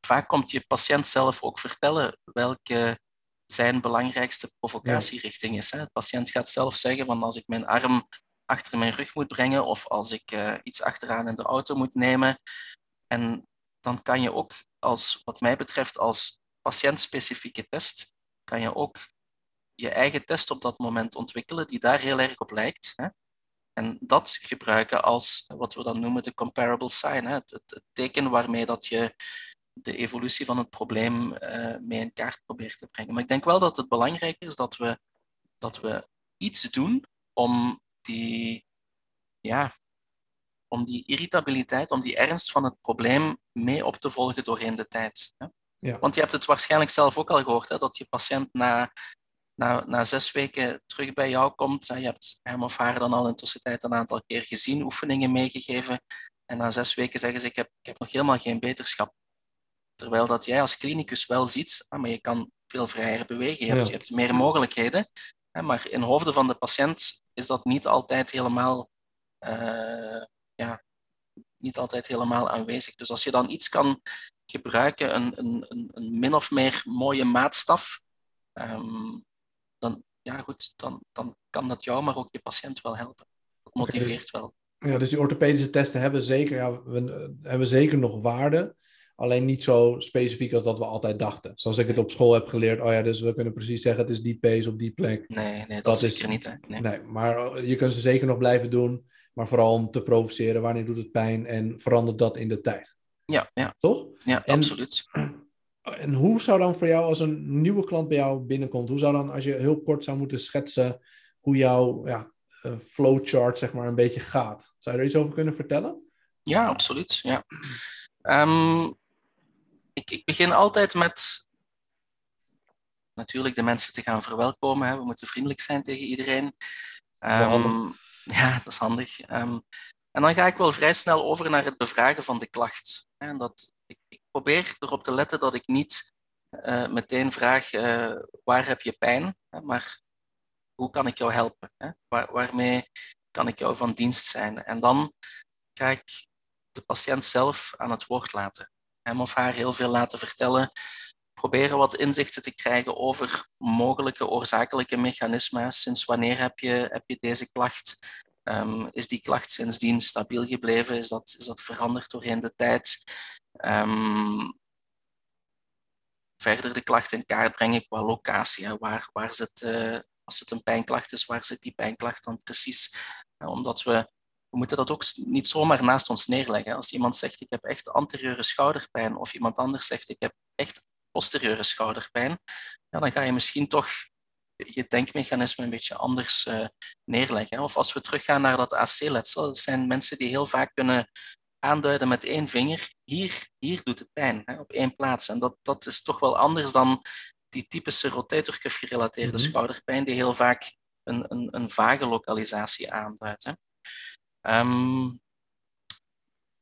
vaak komt je patiënt zelf ook vertellen welke zijn belangrijkste provocatierichting is. Hè. De patiënt gaat zelf zeggen van als ik mijn arm achter mijn rug moet brengen of als ik uh, iets achteraan in de auto moet nemen. En dan kan je ook, als, wat mij betreft, als patiëntspecifieke test, kan je ook je eigen test op dat moment ontwikkelen die daar heel erg op lijkt. Hè. En dat gebruiken als wat we dan noemen de comparable sign, hè? Het, het, teken waarmee dat je de evolutie van het probleem uh, mee in kaart probeert te brengen. Maar ik denk wel dat het belangrijk is dat we, dat we iets doen om die, ja, om die irritabiliteit, om die ernst van het probleem mee op te volgen doorheen de tijd. Hè? Ja. Want je hebt het waarschijnlijk zelf ook al gehoord, hè, dat je patiënt na na, na zes weken terug bij jou komt. Je hebt hem of haar dan al in tussentijd een aantal keer gezien, oefeningen meegegeven. En na zes weken zeggen ze, ik heb, ik heb nog helemaal geen beterschap. Terwijl dat jij als klinicus wel ziet, maar je kan veel vrijer bewegen, je, hebt, je hebt meer mogelijkheden. Maar in hoofden van de patiënt is dat niet altijd helemaal, uh, ja, niet altijd helemaal aanwezig. Dus als je dan iets kan gebruiken, een, een, een min of meer mooie maatstaf, um, dan, ja, goed, dan, dan kan dat jou, maar ook je patiënt wel helpen. Dat motiveert dus- wel. Ja, dus die orthopedische testen hebben zeker, ja, we, hebben zeker nog waarde. Alleen niet zo specifiek als dat we altijd dachten. Zoals ik het op school heb geleerd. Oh ja, dus we kunnen precies zeggen het is die pace op die plek. Nee, nee dat, dat is zeker niet. Hè? Nee. nee. maar je kunt ze zeker nog blijven doen. Maar vooral om te provoceren. Wanneer doet het pijn? En verandert dat in de tijd. Ja, ja. Toch? Ja, absoluut. En hoe zou dan voor jou, als een nieuwe klant bij jou binnenkomt, hoe zou dan, als je heel kort zou moeten schetsen, hoe jouw ja, uh, flowchart zeg maar een beetje gaat? Zou je er iets over kunnen vertellen? Ja, absoluut. Ja. Um, ik, ik begin altijd met natuurlijk de mensen te gaan verwelkomen. Hè. We moeten vriendelijk zijn tegen iedereen. Um, <laughs> ja, dat is handig. Um, en dan ga ik wel vrij snel over naar het bevragen van de klacht. En dat, probeer erop te letten dat ik niet uh, meteen vraag uh, waar heb je pijn, maar hoe kan ik jou helpen? Hè? Waar, waarmee kan ik jou van dienst zijn? En dan ga ik de patiënt zelf aan het woord laten. Hem of haar heel veel laten vertellen. Proberen wat inzichten te krijgen over mogelijke oorzakelijke mechanismen. Sinds wanneer heb je, heb je deze klacht? Um, is die klacht sindsdien stabiel gebleven? Is dat, is dat veranderd doorheen de tijd? Um, verder de klacht in kaart brengen qua locatie. Waar, waar zit, uh, als het een pijnklacht is, waar zit die pijnklacht dan precies? Uh, omdat we, we moeten dat ook niet zomaar naast ons neerleggen. Als iemand zegt ik heb echt anterieure schouderpijn of iemand anders zegt ik heb echt posterieure schouderpijn, ja, dan ga je misschien toch je denkmechanisme een beetje anders uh, neerleggen. Of als we teruggaan naar dat AC-letsel, dat zijn mensen die heel vaak kunnen aanduiden met één vinger, hier, hier doet het pijn, hè, op één plaats. En dat, dat is toch wel anders dan die typische rotatorcuff gerelateerde mm schouderpijn, die heel vaak een, een, een vage lokalisatie aanduidt. Hè. Um,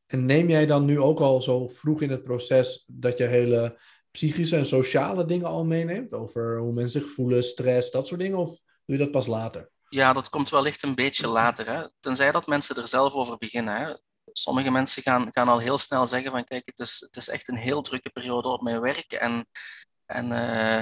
en neem jij dan nu ook al zo vroeg in het proces dat je hele psychische en sociale dingen al meeneemt? Over hoe mensen zich voelen, stress, dat soort dingen? Of doe je dat pas later? Ja, dat komt wellicht een beetje later. Hè? Tenzij dat mensen er zelf over beginnen. Hè? Sommige mensen gaan, gaan al heel snel zeggen van kijk, het is, het is echt een heel drukke periode op mijn werk. En, en uh,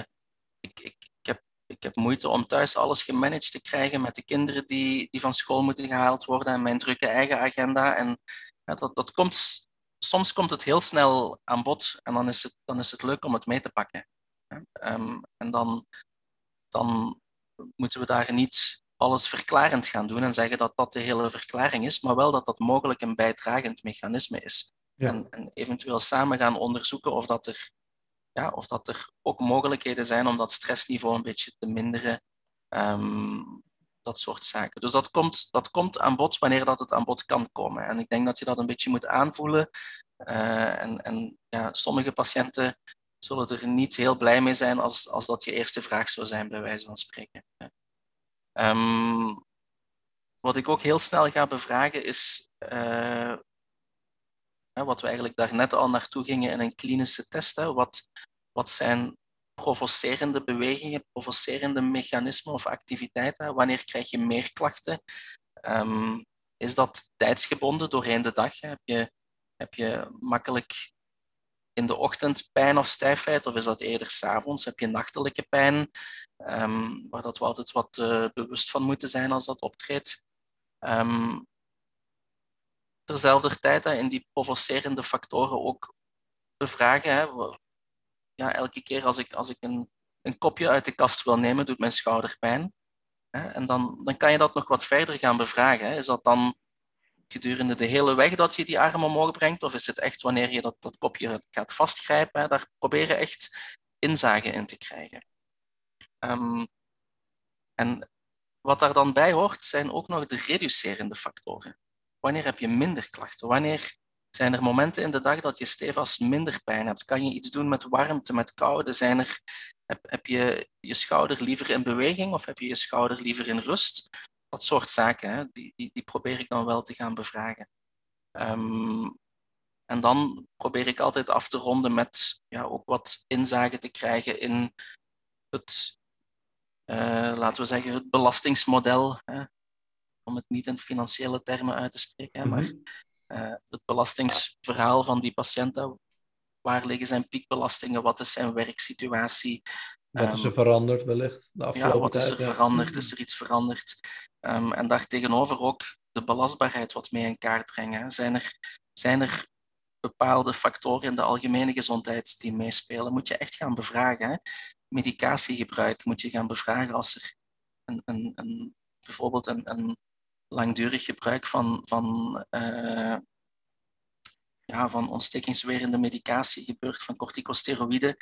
ik, ik, ik, heb, ik heb moeite om thuis alles gemanaged te krijgen met de kinderen die, die van school moeten gehaald worden en mijn drukke eigen agenda. En ja, dat, dat komt soms komt het heel snel aan bod en dan is het, dan is het leuk om het mee te pakken. Um, en dan, dan moeten we daar niet alles verklarend gaan doen en zeggen dat dat de hele verklaring is, maar wel dat dat mogelijk een bijdragend mechanisme is. En, en, eventueel samen gaan onderzoeken of dat, er, ja, of dat er ook mogelijkheden zijn om dat stressniveau een beetje te minderen. Um, dat soort zaken. Dus dat komt, dat komt aan bod wanneer dat het aan bod kan komen. En ik denk dat je dat een beetje moet aanvoelen. Uh, en en ja, sommige patiënten zullen er niet heel blij mee zijn als, als dat je eerste vraag zou zijn, bij wijze van spreken. Um, wat ik ook heel snel ga bevragen is, uh, wat we eigenlijk daarnet al naartoe gingen in een klinische test. Hè, wat, wat zijn provocerende bewegingen, provocerende mechanismen of activiteiten? Wanneer krijg je meer klachten? Um, is dat tijdsgebonden doorheen de dag? Heb je, heb je makkelijk in de ochtend pijn of stijfheid, of is dat eerder s'avonds? Heb je nachtelijke pijn, um, waar dat we altijd wat uh, bewust van moeten zijn als dat optreedt? Um, terzelfde tijd in die provocerende factoren ook bevragen. Hè, ja, elke keer als ik, als ik een, een kopje uit de kast wil nemen, doet mijn schouder pijn. En dan, dan kan je dat nog wat verder gaan bevragen. Is dat dan gedurende de hele weg dat je die arm omhoog brengt? Of is het echt wanneer je dat, dat kopje gaat vastgrijpen? Daar proberen echt inzage in te krijgen. Um, en wat daar dan bij hoort, zijn ook nog de reducerende factoren. Wanneer heb je minder klachten? Wanneer zijn er momenten in de dag dat je stevast minder pijn hebt? Kan je iets doen met warmte, met koude? Zijn er, heb, heb je je schouder liever in beweging of heb je je schouder liever in rust? Dat soort zaken, hè? Die, die, die probeer ik dan wel te gaan bevragen. Um, en dan probeer ik altijd af te ronden met ja, ook wat inzage te krijgen in het, uh, laten we zeggen, het belastingsmodel. Hè? Om het niet in financiële termen uit te spreken, maar uh, het belastingsverhaal van die patiënten. Waar liggen zijn piekbelastingen? Wat is zijn werksituatie? Wat is er um, veranderd wellicht de afgelopen Ja, wat is er veranderd? Is er iets veranderd? Um, en daartegenover ook de belastbaarheid wat mee in kaart brengen. Zijn er, zijn er bepaalde factoren in de algemene gezondheid die meespelen? Moet je echt gaan bevragen. Hè? Medicatiegebruik moet je gaan bevragen als er een, een, een bijvoorbeeld een, een langdurig gebruik van, van, uh, ja, van ontstekingswerende medicatie gebeurt, van corticosteroïden,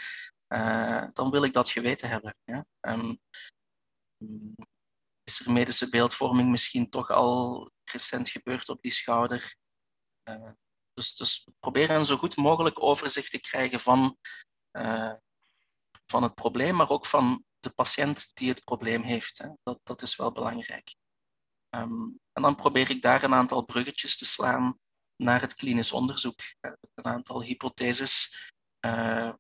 uh, dan wil ik dat geweten hebben. Ja? Um, is er medische beeldvorming misschien toch al recent gebeurd op die schouder? Uh, dus, dus proberen zo goed mogelijk overzicht te krijgen van, van het probleem, maar ook van de patiënt die het probleem heeft. Hè. Dat, dat is wel belangrijk. Um, en dan probeer ik daar een aantal bruggetjes te slaan naar het klinisch onderzoek. Een aantal hypotheses. Uh,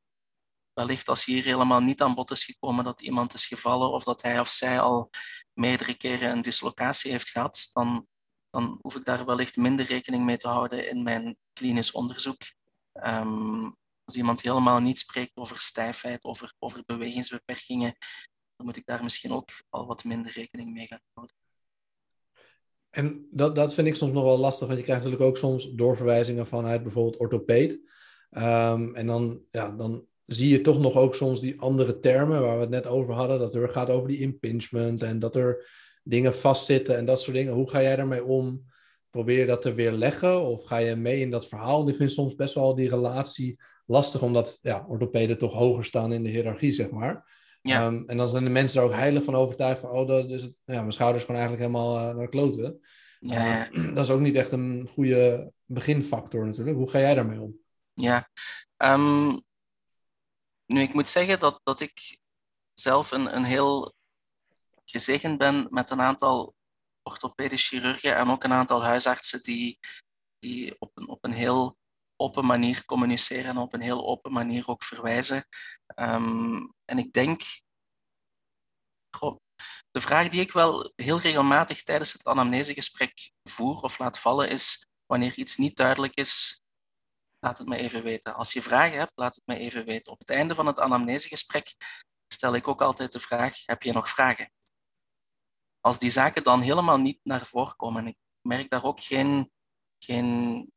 wellicht als hier helemaal niet aan bod is gekomen dat iemand is gevallen of dat hij of zij al meerdere keren een dislocatie heeft gehad, dan, dan hoef ik daar wellicht minder rekening mee te houden in mijn klinisch onderzoek. Um, als iemand helemaal niet spreekt over stijfheid, over, over bewegingsbeperkingen, dan moet ik daar misschien ook al wat minder rekening mee gaan houden. En dat, dat vind ik soms nog wel lastig, want je krijgt natuurlijk ook soms doorverwijzingen vanuit bijvoorbeeld orthopeed. Um, en dan, ja, dan zie je toch nog ook soms die andere termen waar we het net over hadden. Dat er gaat over die impingement en dat er dingen vastzitten en dat soort dingen. Hoe ga jij daarmee om? Probeer je dat te weerleggen of ga je mee in dat verhaal? Ik vind soms best wel die relatie lastig, omdat ja, orthopeden toch hoger staan in de hiërarchie, zeg maar. Ja. Ehm, en dan zijn de mensen er ook heilig van overtuigd van, oh, dat is het, ja, mijn schouders gewoon eigenlijk helemaal uh, naar de kloten. Ja, ehm, <clears throat> dat is ook niet echt een goede beginfactor natuurlijk. Hoe ga jij daarmee om? Ja, um, nu ik moet zeggen dat, dat ik zelf een, een heel gezegend ben met een aantal orthopedische chirurgen en ook een aantal huisartsen die, die op, een, op een heel open manier communiceren en op een heel open manier ook verwijzen. Ehm, en ik denk, de vraag die ik wel heel regelmatig tijdens het anamnesegesprek voer of laat vallen is, wanneer iets niet duidelijk is, laat het me even weten. Als je vragen hebt, laat het me even weten. Op het einde van het anamnesegesprek stel ik ook altijd de vraag, heb je nog vragen? Als die zaken dan helemaal niet naar voren komen, en ik merk daar ook geen, geen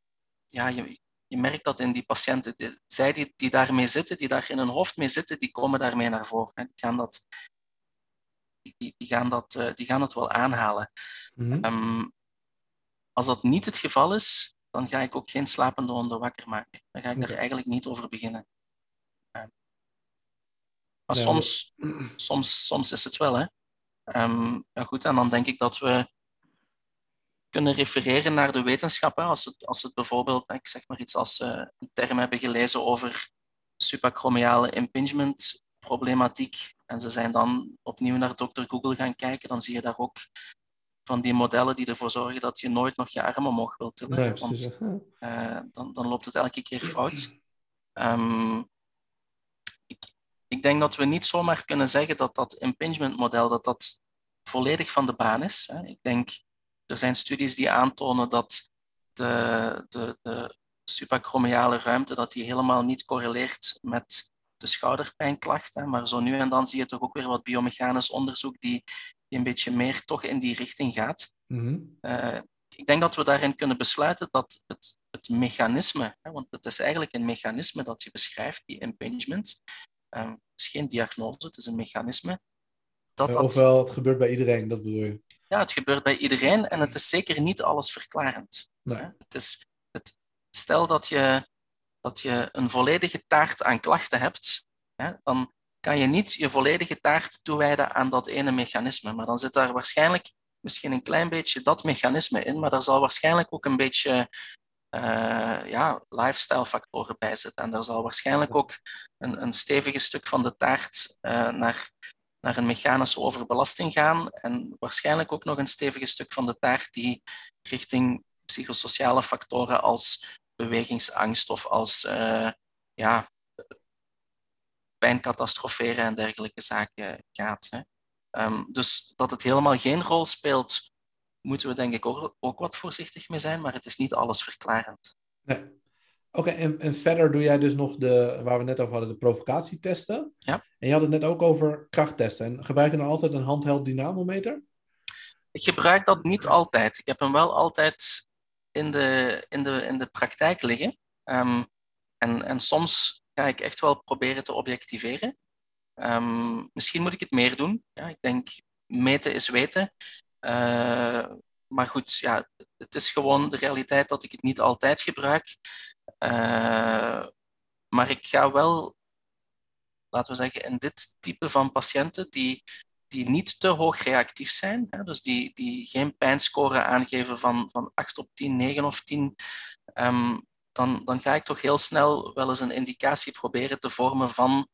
ja, je, je merkt dat in die patiënten, de, zij die, die daarmee zitten, die daar in hun hoofd mee zitten, die komen daarmee naar voren. Die gaan dat, die, die gaan dat, uh, die gaan het wel aanhalen. Mm um, als dat niet het geval is, dan ga ik ook geen slapende honden wakker maken. Dan ga ik okay. daar eigenlijk niet over beginnen. Um, maar soms, soms, soms is het wel, hè. Um, ja, goed, en dan denk ik dat we kunnen refereren naar de wetenschap. Als het, als het bijvoorbeeld, ik zeg maar iets als uh, een term hebben gelezen over suprachromiale impingement problematiek en ze zijn dan opnieuw naar dokter Google gaan kijken, dan zie je daar ook van die modellen die ervoor zorgen dat je nooit nog je armen omhoog wilt tillen. Nee, want uh, dan, dan loopt het elke keer fout. Um, ik, ik, denk dat we niet zomaar kunnen zeggen dat dat impingement model dat dat volledig van de baan is. Hè. Ik denk er zijn studies die aantonen dat de, de, de ruimte dat die helemaal niet correleert met de schouderpijnklachten. Maar zo nu en dan zie je toch ook weer wat biomechanisch onderzoek die, die een beetje meer toch in die richting gaat. Mhm. uh, ik denk dat we daarin kunnen besluiten dat het, het mechanisme, hè, want het is eigenlijk een mechanisme dat je beschrijft, die impingement. Uh, het is geen diagnose, het is een mechanisme. Dat, ja, ofwel, het gebeurt bij iedereen, dat bedoel je? Ja, het gebeurt bij iedereen en het is zeker niet alles verklarend. Nee. Het is, het, stel dat je, dat je een volledige taart aan klachten hebt, hè, dan kan je niet je volledige taart toewijden aan dat ene mechanisme. Maar dan zit daar waarschijnlijk misschien een klein beetje dat mechanisme in, maar daar zal waarschijnlijk ook een beetje uh, ja, lifestyle factoren bij zitten. En daar zal waarschijnlijk ook een, een stevige stuk van de taart uh, naar naar een mechanische overbelasting gaan en waarschijnlijk ook nog een stevige stuk van de taart die richting psychosociale factoren als bewegingsangst of als uh, ja, pijncatastroferen en dergelijke zaken gaat. Hè. Um, dus dat het helemaal geen rol speelt, moeten we denk ik ook, ook wat voorzichtig mee zijn, maar het is niet alles verklarend. Nee. Oké, en, en verder doe jij dus nog de, waar we net over hadden, de provocatietesten. Ja. En je had het net ook over krachttesten. En gebruik je dan altijd een handheld dynamometer? Ik gebruik dat niet altijd. Ik heb hem wel altijd in de, in de, in de praktijk liggen. Um, en, en soms ga ik echt wel proberen te objectiveren. Um, misschien moet ik het meer doen. Ja, ik denk, meten is weten. Uh, maar goed, ja, het is gewoon de realiteit dat ik het niet altijd gebruik. Uh, maar ik ga wel, laten we zeggen, in dit type van patiënten die, die niet te hoog reactief zijn, hè, dus die, die geen pijnscore aangeven van, van 8 op 10, 9 of 10, um, ehm, dan, dan ga ik toch heel snel wel eens een indicatie proberen te vormen van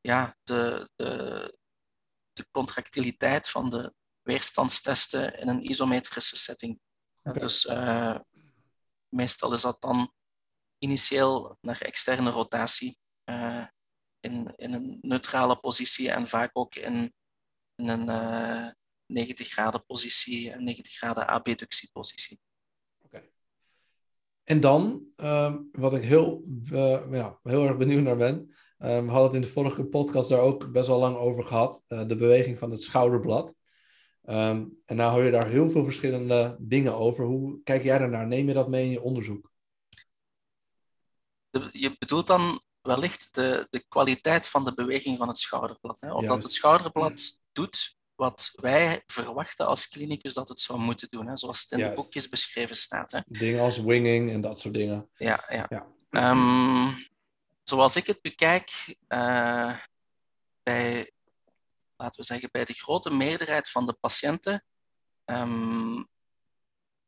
ja, de, de, de contractiliteit van de weerstandstesten in een isometrische setting. Okay. Dus uh, meestal is dat dan initieel naar externe rotatie uh, in, in een neutrale positie en vaak ook in, in een uh, eh, 90 graden positie, een 90 graden abductiepositie. Oké. En dan, um, wat ik heel, uh, ja, heel erg benieuwd naar ben, um, we hadden het in de vorige podcast daar ook best wel lang over gehad, de beweging van het schouderblad. Ehm, en nou hoor je daar heel veel verschillende dingen over. Hoe kijk jij daarnaar? Neem je dat mee in je onderzoek? Je bedoelt dan wellicht de, de kwaliteit van de beweging van het schouderblad. Hè? Of dat het schouderblad doet wat wij verwachten als klinicus dat het zou moeten doen, hè? zoals het in de boekjes beschreven staat. Hè? Dingen als winging en dat soort dingen. Ja, ja. ja. Ehm, zoals ik het bekijk, uh, bij, laten we zeggen, bij de grote meerderheid van de patiënten, um,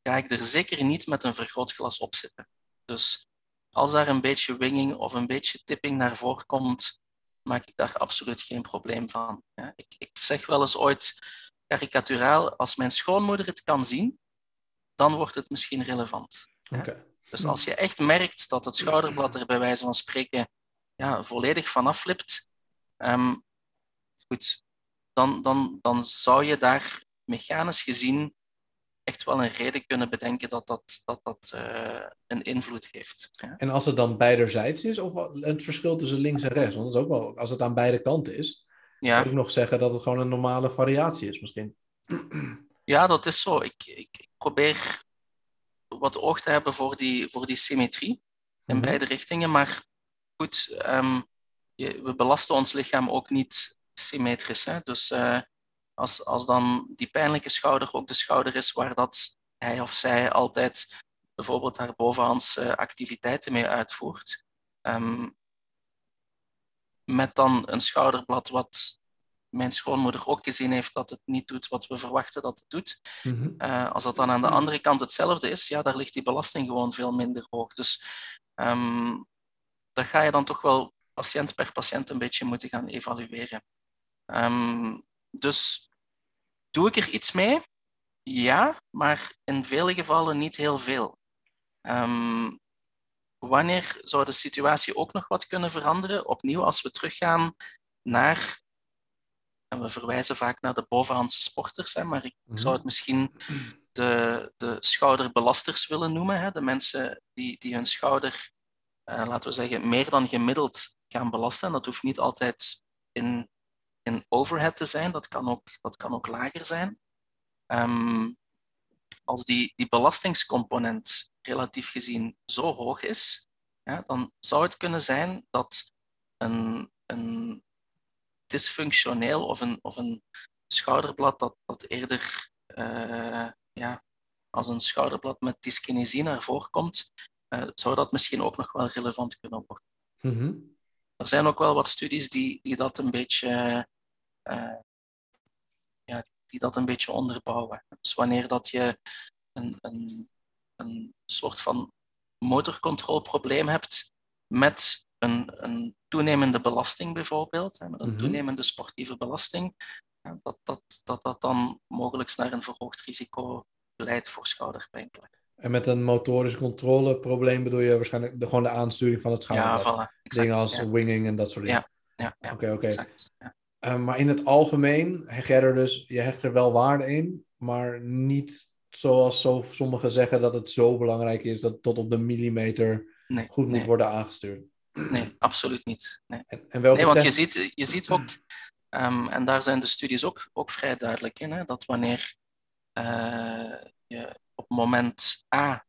ga ik er zeker niet met een vergrootglas op zitten. Dus als daar een beetje winging of een beetje tipping naar voren komt, maak ik daar absoluut geen probleem van. Ja, ik, ik, zeg wel eens ooit karikaturaal, als mijn schoonmoeder het kan zien, dan wordt het misschien relevant. Dus als je echt merkt dat het schouderblad er bij wijze van spreken ja, volledig vanaf flipt, um, goed, dan, dan, dan zou je daar mechanisch gezien echt wel een reden kunnen bedenken dat dat, dat, dat uh, een invloed heeft. Ja. En als het dan beiderzijds is, of het verschil tussen links en rechts? Want dat is ook wel, als het aan beide kanten is, ja. ik nog zeggen dat het gewoon een normale variatie is misschien. <clears throat> Ja, dat is zo. Ik, ik, ik probeer wat oog te hebben voor die, voor die symmetrie in mhm. beide richtingen. Maar goed, um, je, we belasten ons lichaam ook niet symmetrisch. Hè? Dus uh, als, als dan die pijnlijke schouder ook de schouder is waar dat hij of zij altijd bijvoorbeeld haar bovenhandse activiteiten mee uitvoert, um, met dan een schouderblad wat mijn schoonmoeder ook gezien heeft dat het niet doet wat we verwachten dat het doet. Mm als dat dan aan de andere kant hetzelfde is, ja, daar ligt die belasting gewoon veel minder hoog. Dus um, dat ga je dan toch wel patiënt per patiënt een beetje moeten gaan evalueren. Um, dus doe ik er iets mee? Ja, maar in vele gevallen niet heel veel. Um, wanneer zou de situatie ook nog wat kunnen veranderen? Opnieuw, als we teruggaan naar, en we verwijzen vaak naar de bovenhandse sporters, hè, maar ik mhm. zou het misschien de, de schouderbelasters willen noemen. Hè, de mensen die, die hun schouder, uh, laten we zeggen, meer dan gemiddeld gaan belasten. En dat hoeft niet altijd in in overhead te zijn. Dat kan ook, dat kan ook lager zijn. Um, als die, die belastingscomponent relatief gezien zo hoog is, ja, dan zou het kunnen zijn dat een, een dysfunctioneel of een, of een schouderblad dat, dat eerder uh, ja, als een schouderblad met dyskinesie naar voren komt, uh, zou dat misschien ook nog wel relevant kunnen worden. -hmm. Er zijn ook wel wat studies die, die dat een beetje uh, ja, die dat een beetje onderbouwen. Dus wanneer dat je een, een, een soort van motorcontroleprobleem hebt met een, een toenemende belasting bijvoorbeeld, met een mhm. toenemende sportieve belasting, dat, dat, dat dat dan mogelijk naar een verhoogd risico leidt voor schouderpijnklachten. En met een motorisch controleprobleem bedoel je waarschijnlijk de, gewoon de aansturing van het schouder. Ja, voilà, Dingen als winging en dat soort dingen. Ja, ja, oké. oké. Uh, maar in het algemeen hecht jij er dus, je hecht er wel waarde in, maar niet zoals zo, sommigen zeggen dat het zo belangrijk is dat het tot op de millimeter nee, goed moet worden aangestuurd. Nee, absoluut niet. Nee, en, en nee want je ziet, je ziet ook, um, en daar zijn de studies ook, ook vrij duidelijk in, hè, dat wanneer uh, je op moment A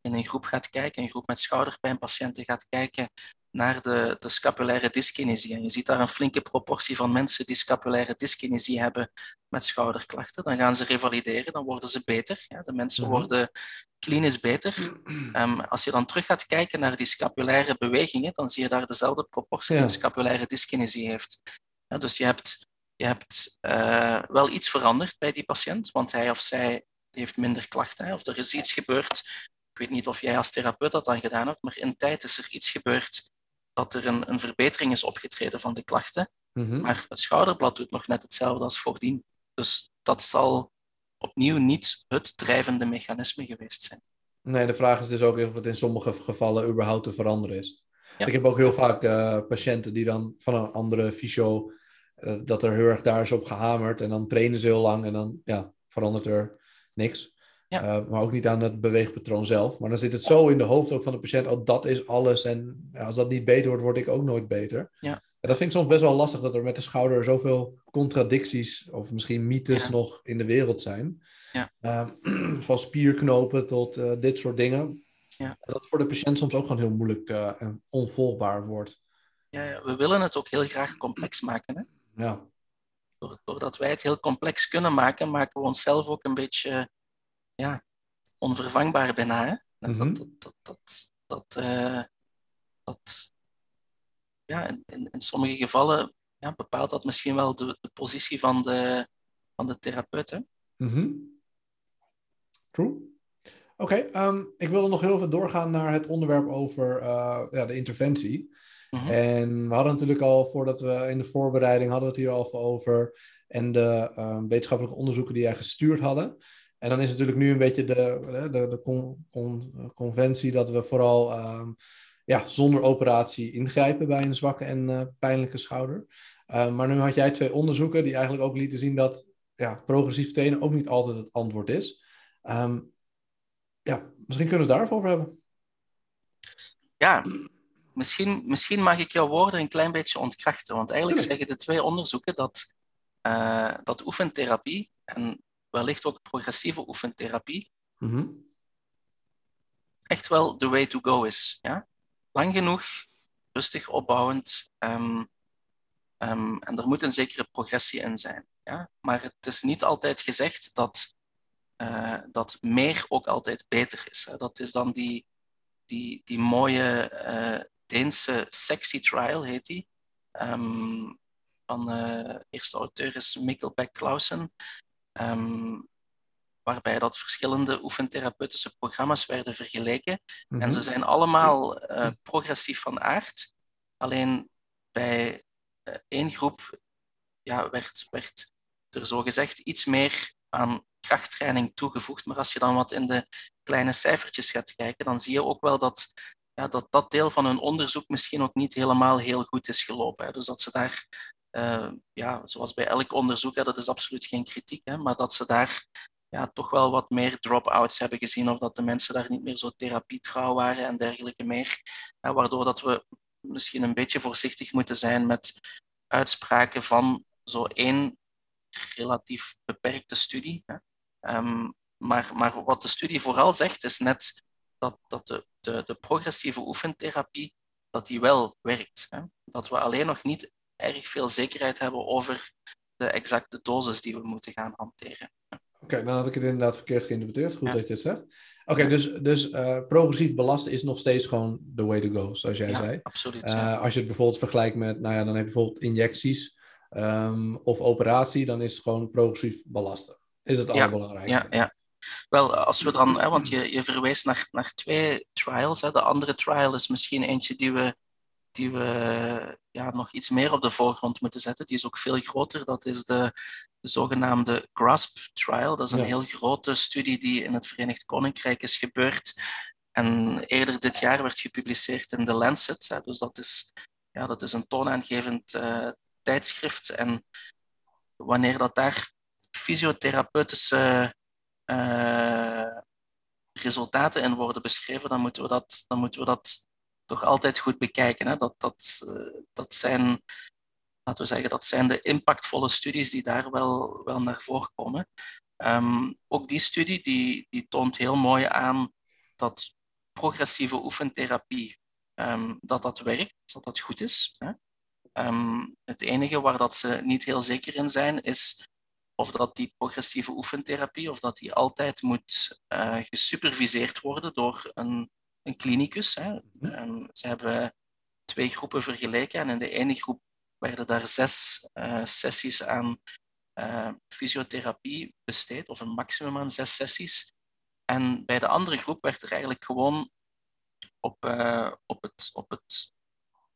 in een groep gaat kijken, een groep met schouderpijnpatiënten gaat kijken naar de, de scapulaire dyskinesie. En je ziet daar een flinke proportie van mensen die scapulaire dyskinesie hebben met schouderklachten. Dan gaan ze revalideren, dan worden ze beter. Ja, de mensen mhm. worden klinisch beter. Um, <clears throat> als je dan terug gaat kijken naar die scapulaire bewegingen, dan zie je daar dezelfde proportie ja. scapulaire dyskinesie heeft. Ja, dus je hebt, je hebt uh, wel iets veranderd bij die patiënt, want hij of zij heeft minder klachten. Hè, of er is iets gebeurd ik weet niet of jij als therapeut dat dan gedaan hebt, maar in tijd is er iets gebeurd dat er een, een verbetering is opgetreden van de klachten. Mhm. Maar het schouderblad doet nog net hetzelfde als voordien. Dus dat zal opnieuw niet het drijvende mechanisme geweest zijn. Nee, de vraag is dus ook of het in sommige gevallen überhaupt te veranderen is. Ik heb ook heel vaak uh, patiënten die dan van een andere fysio, uh, dat er heel erg daar is op gehamerd en dan trainen ze heel lang en dan ja, verandert er niks. Ja. Uh, maar ook niet aan het beweegpatroon zelf. Maar dan zit het zo in de hoofd ook van de patiënt, oh dat is alles. En als dat niet beter wordt, word ik ook nooit beter. Ja. dat vind ik soms best wel lastig dat er met de schouder zoveel contradicties of misschien mythes nog in de wereld zijn. Ja. Ehm, <clears throat> van spierknopen tot eh, dit soort dingen. Ja. Dat voor de patiënt soms ook gewoon heel moeilijk uh, en onvolgbaar wordt. Ja, ja, we willen het ook heel graag complex maken. Hè? Ja. Doordat wij het heel complex kunnen maken, maken we onszelf ook een beetje ja, onvervangbaar bijna. Hè? Mhm. Dat, dat, dat, dat, uh, dat ja, in, in, sommige gevallen ja, bepaalt dat misschien wel de, de positie van de, van de therapeut. Hè? Mm True. Oké, okay, um, ik wilde nog heel even doorgaan naar het onderwerp over uh, ja, de interventie. Mm -hmm. En we hadden natuurlijk al, voordat we in de voorbereiding hadden we het hier al over. En de um, wetenschappelijke onderzoeken die jij gestuurd hadden. En dan is natuurlijk nu een beetje de, de, de con, con, conventie dat we vooral um, ja, zonder operatie ingrijpen bij een zwakke en uh, pijnlijke schouder. Uh, maar nu had jij twee onderzoeken die eigenlijk ook lieten zien dat ja, progressief trainen ook niet altijd het antwoord is. Um, ja, misschien kunnen we het daarover over hebben. Ja, misschien, misschien mag ik jouw woorden een klein beetje ontkrachten. Want eigenlijk zeggen de twee onderzoeken dat, uh, dat oefentherapie en wellicht ook progressieve oefentherapie Mm -hmm. echt wel the way to go is. Ja? Lang genoeg, rustig opbouwend. Um, um, en er moet een zekere progressie in zijn. Ja? Maar het is niet altijd gezegd dat, uh, dat meer ook altijd beter is. Hè? Dat is dan die, die, die mooie uh, Deense sexy trial, heet die. Um, van uh, eerste auteur is Mikkel Beck Clausen. Um, waarbij dat verschillende oefentherapeutische programma's werden vergeleken. Mhm. En ze zijn allemaal uh, progressief van aard. Alleen bij uh, één groep ja, werd, werd er zogezegd iets meer aan krachttraining toegevoegd. Maar als je dan wat in de kleine cijfertjes gaat kijken, dan zie je ook wel dat ja, dat, dat deel van hun onderzoek misschien ook niet helemaal heel goed is gelopen. Hè. Dus dat ze daar, uh, ja, zoals bij elk onderzoek, hè, dat is absoluut geen kritiek, hè, maar dat ze daar ja, toch wel wat meer drop-outs hebben gezien of dat de mensen daar niet meer zo therapietrouw waren en dergelijke meer. Hè, waardoor dat we misschien een beetje voorzichtig moeten zijn met uitspraken van zo één relatief beperkte studie. Hè. Um, maar, maar wat de studie vooral zegt, is net dat, dat de, de, de progressieve oefentherapie dat die wel werkt. Hè. Dat we alleen nog niet erg veel zekerheid hebben over de exacte dosis die we moeten gaan hanteren. Oké, okay, dan had ik het inderdaad verkeerd geïnterpreteerd. Goed ja. dat je het zegt. Oké, okay, dus, dus uh, progressief belasten is nog steeds gewoon the way to go, zoals jij ja, zei. Absoluut. Uh, ja. Als je het bijvoorbeeld vergelijkt met, nou ja, dan heb je bijvoorbeeld injecties um, of operatie, dan is het gewoon progressief belasten. Is het allerbelangrijkste. Ja, ja. Wel, als we dan, hè, want je, je verwees naar, naar twee trials. Hè. De andere trial is misschien eentje die we, die we ja, nog iets meer op de voorgrond moeten zetten. Die is ook veel groter. Dat is de, de zogenaamde GRASP trial. Dat is een Ja. heel grote studie die in het Verenigd Koninkrijk is gebeurd. En eerder dit jaar werd gepubliceerd in The Lancet. Hè. Dus dat is, ja, dat is een toonaangevend uh, tijdschrift. En wanneer dat daar fysiotherapeutische uh, resultaten in worden beschreven, dan moeten we dat, dan moeten we dat toch altijd goed bekijken. Hè? Dat, dat, uh, dat zijn, laten we zeggen, dat zijn de impactvolle studies die daar wel, wel naar voren komen. Um, ook die studie die, die toont heel mooi aan dat progressieve oefentherapie um, dat dat werkt, dat dat goed is. Hè? Um, het enige waar dat ze niet heel zeker in zijn, is of dat die progressieve oefentherapie, of dat die altijd moet uh, gesuperviseerd worden door een, een klinicus. Hè. Um, ze hebben twee groepen vergeleken en in de ene groep werden daar zes uh, sessies aan uh, fysiotherapie besteed, of een maximum aan zes sessies. En bij de andere groep werd er eigenlijk gewoon op, op, het, op het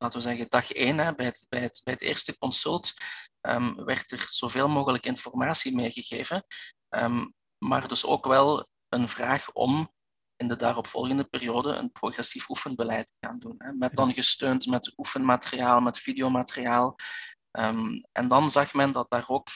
laten we zeggen, dag één, hè, bij, het, bij, het, bij het eerste consult, um, werd er zoveel mogelijk informatie meegegeven. Um, maar dus ook wel een vraag om in de daaropvolgende periode een progressief oefenbeleid te gaan doen. Hè, met dan gesteund met oefenmateriaal, met videomateriaal. Um, en dan zag men dat daar ook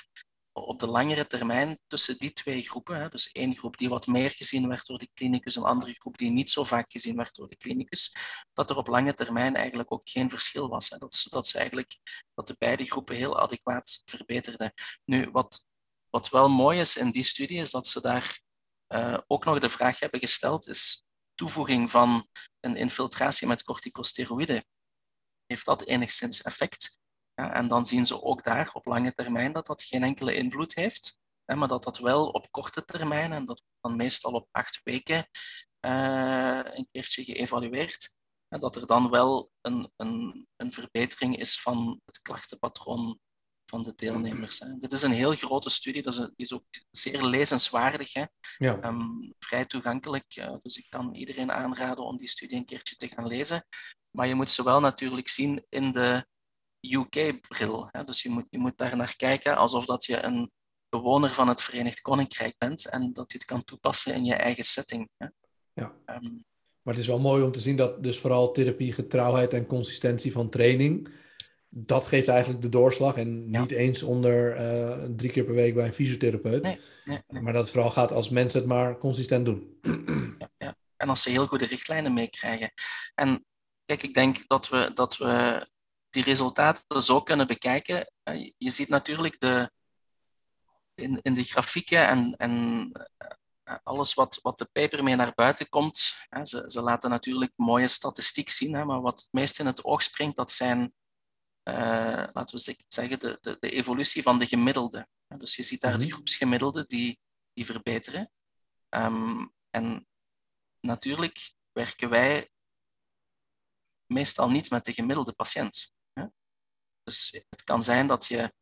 op de langere termijn tussen die twee groepen, hè, dus één groep die wat meer gezien werd door de klinicus, een andere groep die niet zo vaak gezien werd door de klinicus, dat er op lange termijn eigenlijk ook geen verschil was. Hè. Dat, dat, eigenlijk, dat de beide groepen heel adequaat verbeterden. Nu, wat, wat wel mooi is in die studie, is dat ze daar uh, ook nog de vraag hebben gesteld, is toevoeging van een infiltratie met corticosteroïden, heeft dat enigszins effect? Ja, en dan zien ze ook daar op lange termijn dat dat geen enkele invloed heeft, hè, maar dat dat wel op korte termijn, en dat dan meestal op acht weken uh, een keertje geëvalueerd, hè, dat er dan wel een, een, een verbetering is van het klachtenpatroon van de deelnemers. Hè. Dit is een heel grote studie, dat is, die is ook zeer lezenswaardig, hè. Ja. Um, vrij toegankelijk. Uh, dus ik kan iedereen aanraden om die studie een keertje te gaan lezen. Maar je moet ze wel natuurlijk zien in de UK-bril. Dus je moet, je moet daar naar kijken alsof dat je een bewoner van het Verenigd Koninkrijk bent en dat je het kan toepassen in je eigen setting. Hè. Ja. Um, maar het is wel mooi om te zien dat dus vooral therapie, getrouwheid en consistentie van training, dat geeft eigenlijk de doorslag. En niet eens onder uh, drie keer per week bij een fysiotherapeut. Nee, nee, nee. Maar dat het vooral gaat als mensen het maar consistent doen. Ja, ja. En als ze heel goede richtlijnen meekrijgen. En kijk, ik denk dat we, dat we die resultaten zo kunnen bekijken. Eh, je ziet natuurlijk de, in, in de grafieken en, en eh, alles wat, wat de paper mee naar buiten komt. Ze, ze laten natuurlijk mooie statistiek zien, maar wat het meest in het oog springt, dat zijn, uh, laten we zeggen, de, de, de evolutie van de gemiddelde. Dus je ziet daar de mhm. groepsgemiddelden die, die verbeteren. Um, en natuurlijk werken wij meestal niet met de gemiddelde patiënt. Dus het kan zijn dat je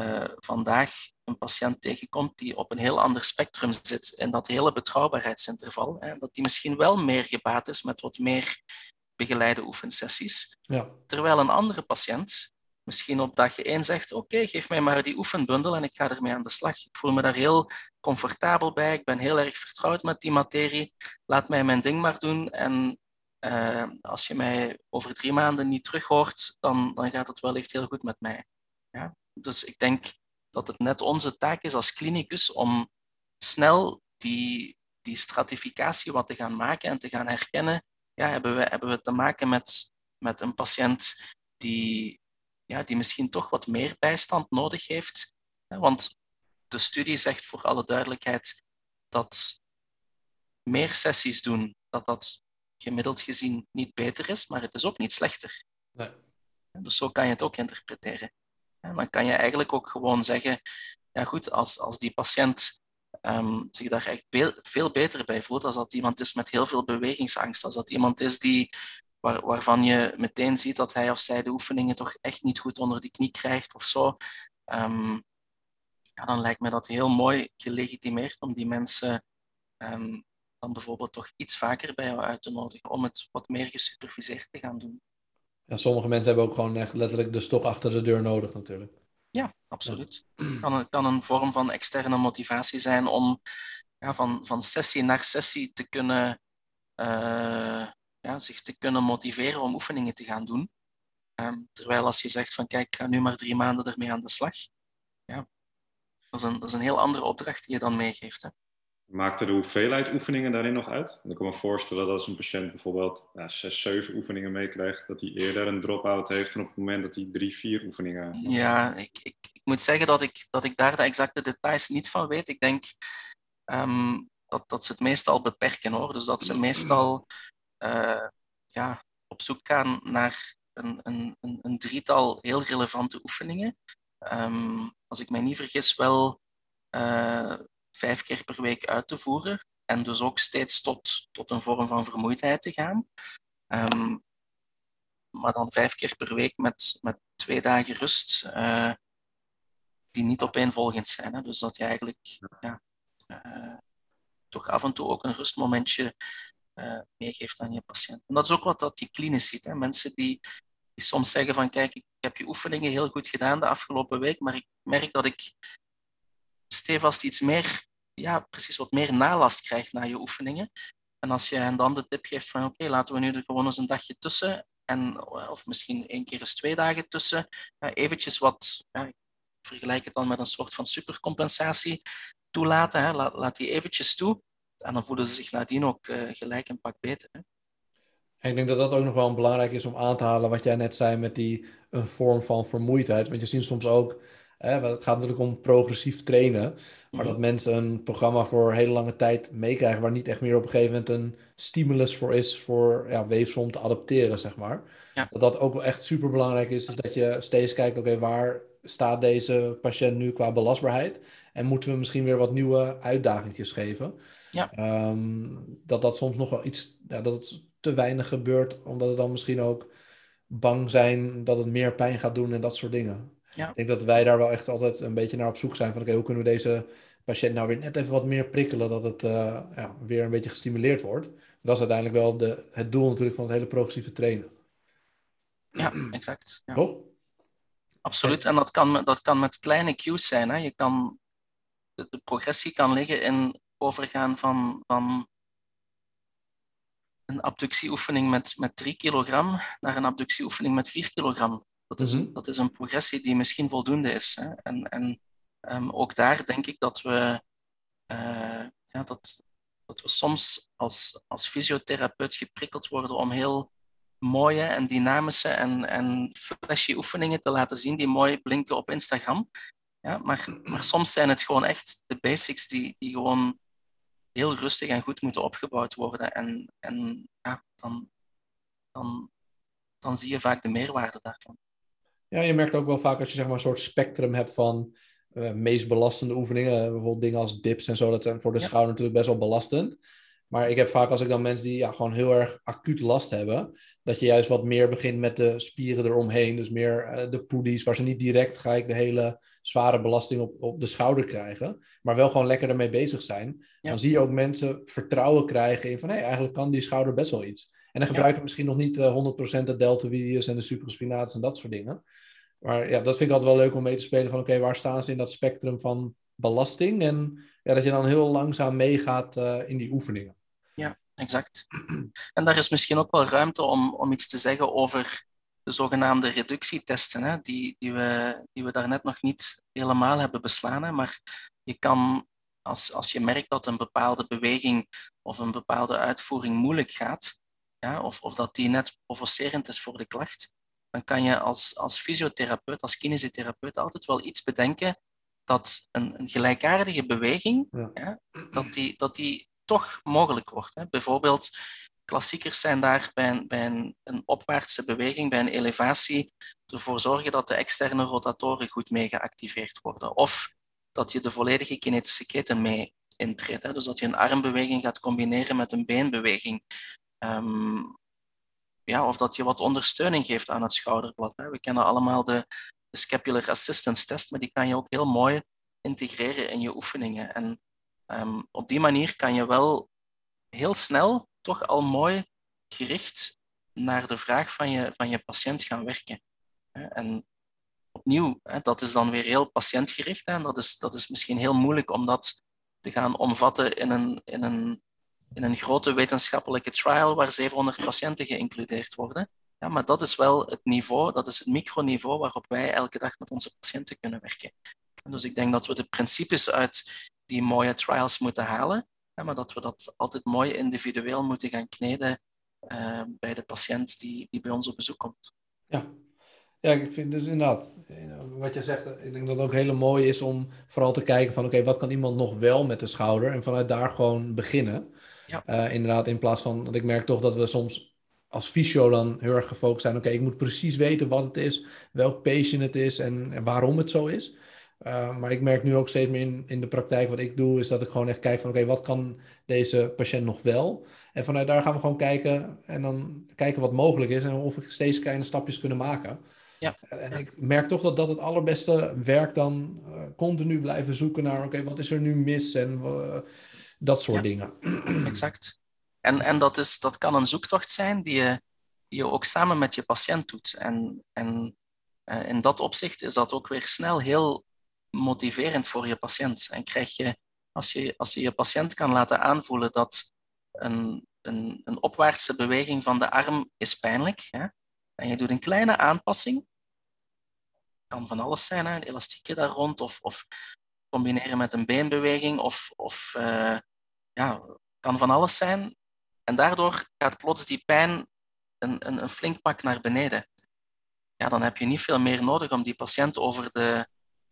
uh, vandaag een patiënt tegenkomt die op een heel ander spectrum zit in dat hele betrouwbaarheidsinterval. Hè, dat die misschien wel meer gebaat is met wat meer begeleide oefensessies. Ja. Terwijl een andere patiënt misschien op dag 1 zegt: Oké, geef mij maar die oefenbundel en ik ga ermee aan de slag. Ik voel me daar heel comfortabel bij. Ik ben heel erg vertrouwd met die materie. Laat mij mijn ding maar doen. En uh, als je mij over drie maanden niet terug hoort, dan, dan gaat het wellicht heel goed met mij. Ja? Dus ik denk dat het net onze taak is als klinicus om snel die, die stratificatie wat te gaan maken en te gaan herkennen. Ja, hebben, we, hebben we te maken met, met een patiënt die, ja, die misschien toch wat meer bijstand nodig heeft? Want de studie zegt voor alle duidelijkheid dat meer sessies doen, dat dat gemiddeld gezien niet beter is, maar het is ook niet slechter. Nee. Dus zo kan je het ook interpreteren. En dan kan je eigenlijk ook gewoon zeggen, ja goed, als, als die patiënt um, zich daar echt veel beter bij voelt, als dat iemand is met heel veel bewegingsangst, als dat iemand is die, waar, waarvan je meteen ziet dat hij of zij de oefeningen toch echt niet goed onder die knie krijgt of zo, um, ja, dan lijkt me dat heel mooi gelegitimeerd om die mensen um, dan bijvoorbeeld toch iets vaker bij jou uit te nodigen om het wat meer gesuperviseerd te gaan doen. Ja, sommige mensen hebben ook gewoon echt letterlijk de stok achter de deur nodig natuurlijk. Ja, absoluut. Het kan, een, kan een vorm van externe motivatie zijn om ja, van, van sessie naar sessie te kunnen, uh, ja, zich te kunnen motiveren om oefeningen te gaan doen. Um, terwijl als je zegt van kijk, ik ga nu maar drie maanden ermee aan de slag. Ja, dat is een, dat is een heel andere opdracht die je dan meegeeft. Hè. Maakte de hoeveelheid oefeningen daarin nog uit? Ik kan me voorstellen dat als een patiënt bijvoorbeeld ja, zes, zeven oefeningen meekrijgt, dat hij eerder een drop-out heeft dan op het moment dat hij drie, vier oefeningen. Ja, ik, ik, ik, moet zeggen dat ik, dat ik daar de exacte details niet van weet. Ik denk um, dat, dat ze het meestal beperken hoor. Dus dat ze meestal uh, ja, op zoek gaan naar een, een, een, een drietal heel relevante oefeningen. Um, als ik mij niet vergis, wel. Uh, vijf keer per week uit te voeren. En dus ook steeds tot, tot een vorm van vermoeidheid te gaan. Um, maar dan vijf keer per week met, met twee dagen rust, uh, die niet opeenvolgend zijn. Hè? Dus dat je eigenlijk ja, uh, toch af en toe ook een rustmomentje uh, meegeeft aan je patiënt. En dat is ook wat dat je klinisch ziet. Hè? Mensen die, die soms zeggen van kijk, ik heb je oefeningen heel goed gedaan de afgelopen week, maar ik merk dat ik stevast iets meer, ja, precies wat meer nalast krijgt na je oefeningen. En als je hen dan de tip geeft van oké, laten we nu er gewoon eens een dagje tussen en, of misschien één keer eens twee dagen tussen, uh, eventjes wat vergelijk het dan met een soort van supercompensatie toelaten. Hè. Laat, die eventjes toe. En dan voelen ze zich nadien ook gelijk een pak beter. Hè. En ik denk dat dat ook nog wel belangrijk is om aan te halen wat jij net zei met die een vorm van vermoeidheid. Want je ziet soms ook, hè, het gaat natuurlijk om progressief trainen, maar dat mhm. mensen een programma voor hele lange tijd meekrijgen waar niet echt meer op een gegeven moment een stimulus voor is voor ja, weefsel om te adapteren, zeg maar. Dat dat ook wel echt super belangrijk is, is dat je steeds kijkt, oké, waar staat deze patiënt nu qua belastbaarheid? En moeten we misschien weer wat nieuwe uitdagingjes geven? Ja. Ehm, dat dat soms nog wel iets, ja, dat het te weinig gebeurt, omdat het dan misschien ook bang zijn dat het meer pijn gaat doen en dat soort dingen. Ja. Ik denk dat wij daar wel echt altijd een beetje naar op zoek zijn van oké, hoe kunnen we deze patiënt nou weer net even wat meer prikkelen, dat het uh, ja, weer een beetje gestimuleerd wordt. Dat is uiteindelijk wel de, het doel natuurlijk van het hele progressieve trainen. Ja, exact. Ja. Toch? Absoluut, en dat kan, dat kan met kleine cues zijn. Hè. Je kan, de, de progressie kan liggen in overgaan van, van een abductieoefening met, met 3 kilogram naar een abductieoefening met 4 kilogram. Dat is, een, dat is een progressie die misschien voldoende is. Hè. En, en um, ook daar denk ik dat we, uh, ja, dat, dat we soms als, als fysiotherapeut geprikkeld worden om heel mooie en dynamische en, en flashy oefeningen te laten zien die mooi blinken op Instagram. Ja, maar, maar soms zijn het gewoon echt de basics die, die gewoon heel rustig en goed moeten opgebouwd worden. En, en ja, dan, dan, dan zie je vaak de meerwaarde daarvan. Ja, je merkt ook wel vaak als je zeg maar, een soort spectrum hebt van uh, meest belastende oefeningen. Bijvoorbeeld dingen als dips en zo. Dat zijn voor de schouder natuurlijk best wel belastend. Maar ik heb vaak als ik dan mensen die ja, gewoon heel erg acuut last hebben, dat je juist wat meer begint met de spieren eromheen. Dus meer uh, de poedies, waar ze niet direct ga ik de hele zware belasting op, op de schouder krijgen, maar wel gewoon lekker ermee bezig zijn. Dan zie je ook mensen vertrouwen krijgen in van hé, hey, eigenlijk kan die schouder best wel iets. En dan gebruiken ja. misschien nog niet uh, 100% de deltoideus en de supraspinatus en dat soort dingen. Maar ja, dat vind ik altijd wel leuk om mee te spelen van oké, waar staan ze in dat spectrum van belasting? En ja, dat je dan heel langzaam meegaat uh, in die oefeningen. Ja, exact. En daar is misschien ook wel ruimte om, om iets te zeggen over de zogenaamde reductietesten, hè, die, die, we, die we daarnet nog niet helemaal hebben beslaan. Maar je kan, als, als je merkt dat een bepaalde beweging of een bepaalde uitvoering moeilijk gaat, ja, of, of dat die net provocerend is voor de klacht, dan kan je als, als fysiotherapeut, als kinesitherapeut altijd wel iets bedenken dat een, een gelijkaardige beweging, ja. dat, die, dat die toch mogelijk wordt. Hè. Bijvoorbeeld, klassiekers zijn daar bij, een, bij een, een, opwaartse beweging, bij een elevatie, ervoor zorgen dat de externe rotatoren goed mee geactiveerd worden. Of dat je de volledige kinetische keten mee intreedt. Hè. Dus dat je een armbeweging gaat combineren met een beenbeweging. Ehm, ja, of dat je wat ondersteuning geeft aan het schouderblad. Hè. We kennen allemaal de, scapular assistance test, maar die kan je ook heel mooi integreren in je oefeningen. En um, op die manier kan je wel heel snel toch al mooi gericht naar de vraag van je, van je patiënt gaan werken. En opnieuw, dat is dan weer heel patiëntgericht. En dat is, dat is misschien heel moeilijk om dat te gaan omvatten in een, in een, in een grote wetenschappelijke trial waar 700 patiënten geïncludeerd worden. Ja, maar dat is wel het niveau, dat is het microniveau waarop wij elke dag met onze patiënten kunnen werken. En dus ik denk dat we de principes uit die mooie trials moeten halen, maar dat we dat altijd mooi individueel moeten gaan kneden uh, bij de patiënt die, die bij ons op bezoek komt. Ja. ja, ik vind dus inderdaad, wat je zegt, ik denk dat het ook heel mooi is om vooral te kijken van oké, wat kan iemand nog wel met de schouder en vanuit daar gewoon beginnen. Ja. Uh, inderdaad, in plaats van, want ik merk toch dat we soms als fysio dan heel erg gefocust zijn. Oké, ik moet precies weten wat het is, welk patient het is en waarom het zo is. Uh, maar ik merk nu ook steeds meer in, in de praktijk, wat ik doe, is dat ik gewoon echt kijk van oké, wat kan deze patiënt nog wel? En vanuit daar gaan we gewoon kijken en dan kijken wat mogelijk is en of we steeds kleine stapjes kunnen maken. Ja. En ik merk toch dat dat het allerbeste werk dan uh, continu blijven zoeken naar oké, wat is er nu mis en dat soort dingen. Exact. En, en dat, is, dat kan een zoektocht zijn die je, die je ook samen met je patiënt doet. En, en in dat opzicht is dat ook weer snel heel motiverend voor je patiënt. En krijg je, als je als je, je patiënt kan laten aanvoelen dat een, een, een opwaartse beweging van de arm is pijnlijk, hè, en je doet een kleine aanpassing, kan van alles zijn, hè? een elastiekje daar rond, of, of combineren met een beenbeweging, of, of uh, ja, kan van alles zijn. En daardoor gaat plots die pijn een, een, een flink pak naar beneden. Ja, dan heb je niet veel meer nodig om die patiënt over de,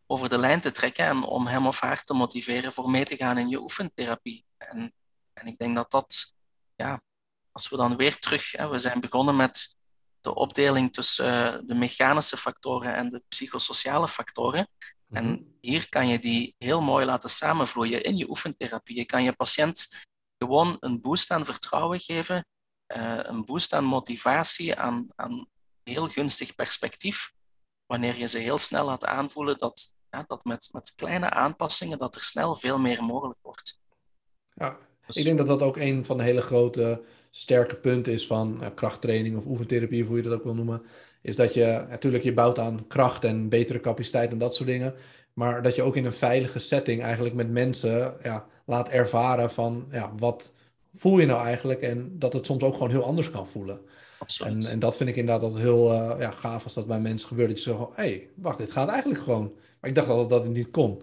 over de lijn te trekken en om hem of haar te motiveren voor mee te gaan in je oefentherapie. En, en ik denk dat dat, ja, als we dan weer terug, hè, we zijn begonnen met de opdeling tussen uh, de mechanische factoren en de psychosociale factoren. En mhm. hier kan je die heel mooi laten samenvloeien in je oefentherapie. Je kan je patiënt gewoon een boost aan vertrouwen geven, uh, een boost aan motivatie, aan, aan heel gunstig perspectief, wanneer je ze heel snel laat aanvoelen dat, ja, dat met, met kleine aanpassingen dat er snel veel meer mogelijk wordt. Ja, dus... ik denk dat dat ook een van de hele grote sterke punten is van uh, krachttraining of oefentherapie, hoe je dat ook wil noemen. Is dat je natuurlijk je bouwt aan kracht en betere capaciteit en dat soort dingen. Maar dat je ook in een veilige setting eigenlijk met mensen ja, laat ervaren van ja, wat voel je nou eigenlijk en dat het soms ook gewoon heel anders kan voelen. En, en dat vind ik inderdaad altijd heel uh, ja, gaaf als dat bij mensen gebeurt. Dat je van, hé, hey, wacht, dit gaat eigenlijk gewoon. Maar ik dacht altijd dat het niet kon.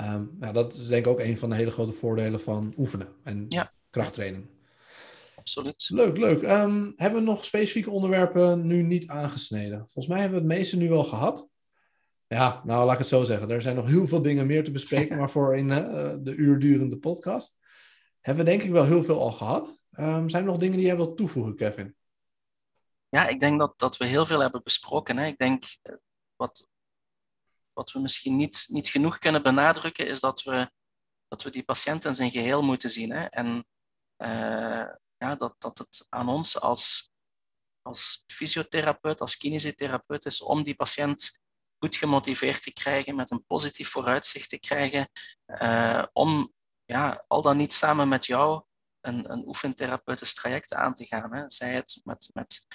Um, ja, dat is denk ik ook een van de hele grote voordelen van oefenen en ja. krachttraining. Absoluut. Leuk, leuk. Um, hebben we nog specifieke onderwerpen nu niet aangesneden? Volgens mij hebben we het meeste nu wel gehad. Ja, nou laat ik het zo zeggen. Er zijn nog heel veel dingen meer te bespreken, <laughs> maar voor in uh, de uurdurende podcast hebben we denk ik wel heel veel al gehad. Um, zijn er nog dingen die jij wilt toevoegen, Kevin? Ja, ik denk dat, dat we heel veel hebben besproken. Hè. Ik denk eh, wat, wat we misschien niet, niet genoeg kunnen benadrukken, is dat we, dat we die patiënt in zijn geheel moeten zien. Hè. En uh, ja, dat, dat het aan ons als, als fysiotherapeut, als kinesitherapeut is om die patiënt goed gemotiveerd te krijgen, met een positief vooruitzicht te krijgen, uh, om ja, al dan niet samen met jou een, een oefentherapeutisch traject aan te gaan. Hè. Zij het met, met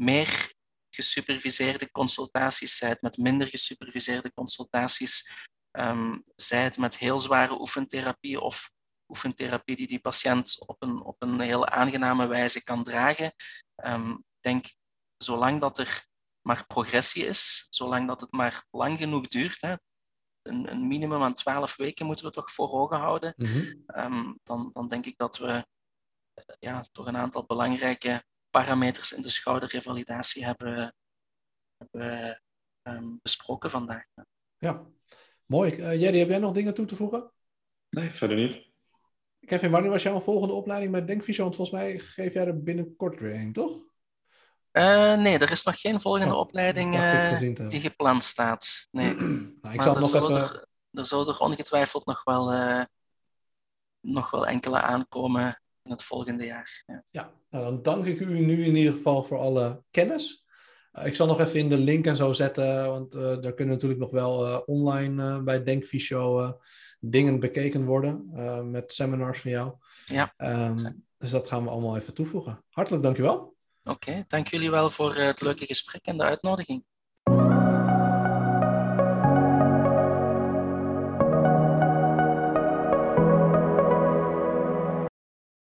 meer gesuperviseerde consultaties, zij het met minder gesuperviseerde consultaties, um, zij het met heel zware oefentherapie of oefentherapie die die patiënt op een, op een heel aangename wijze kan dragen. Um, ik denk, zolang dat er maar progressie is, zolang dat het maar lang genoeg duurt, hè, een, een, minimum aan 12 weken moeten we toch voor ogen houden, mm um, dan, dan denk ik dat we uh, ja, toch een aantal belangrijke parameters in de schouderrevalidatie hebben, hebben um, besproken vandaag. Ja, mooi. Uh, Jerry, heb jij nog dingen toe te voegen? Nee, verder niet. Kevin, wanneer was jouw volgende opleiding bij Denkvision? Want volgens mij geef jij er binnenkort weer een, toch? Uh, nee, er is nog geen volgende oh, opleiding uh, die gepland staat. Nee. <clears throat> nou, ik zal nog even... er, er zullen er ongetwijfeld nog wel, uh, nog wel enkele aankomen in het volgende jaar. Ja, ja nou, dan dank ik u nu in ieder geval voor alle kennis. ik zal nog even in de link en zo zetten, want daar kunnen natuurlijk nog wel online bij Denkvisio dingen bekeken worden uh, met seminars van jou. Ja. Um, dus dat gaan we allemaal even toevoegen. Hartelijk dankjewel. Oké, okay, dank jullie wel voor eh, het leuke gesprek en de uitnodiging.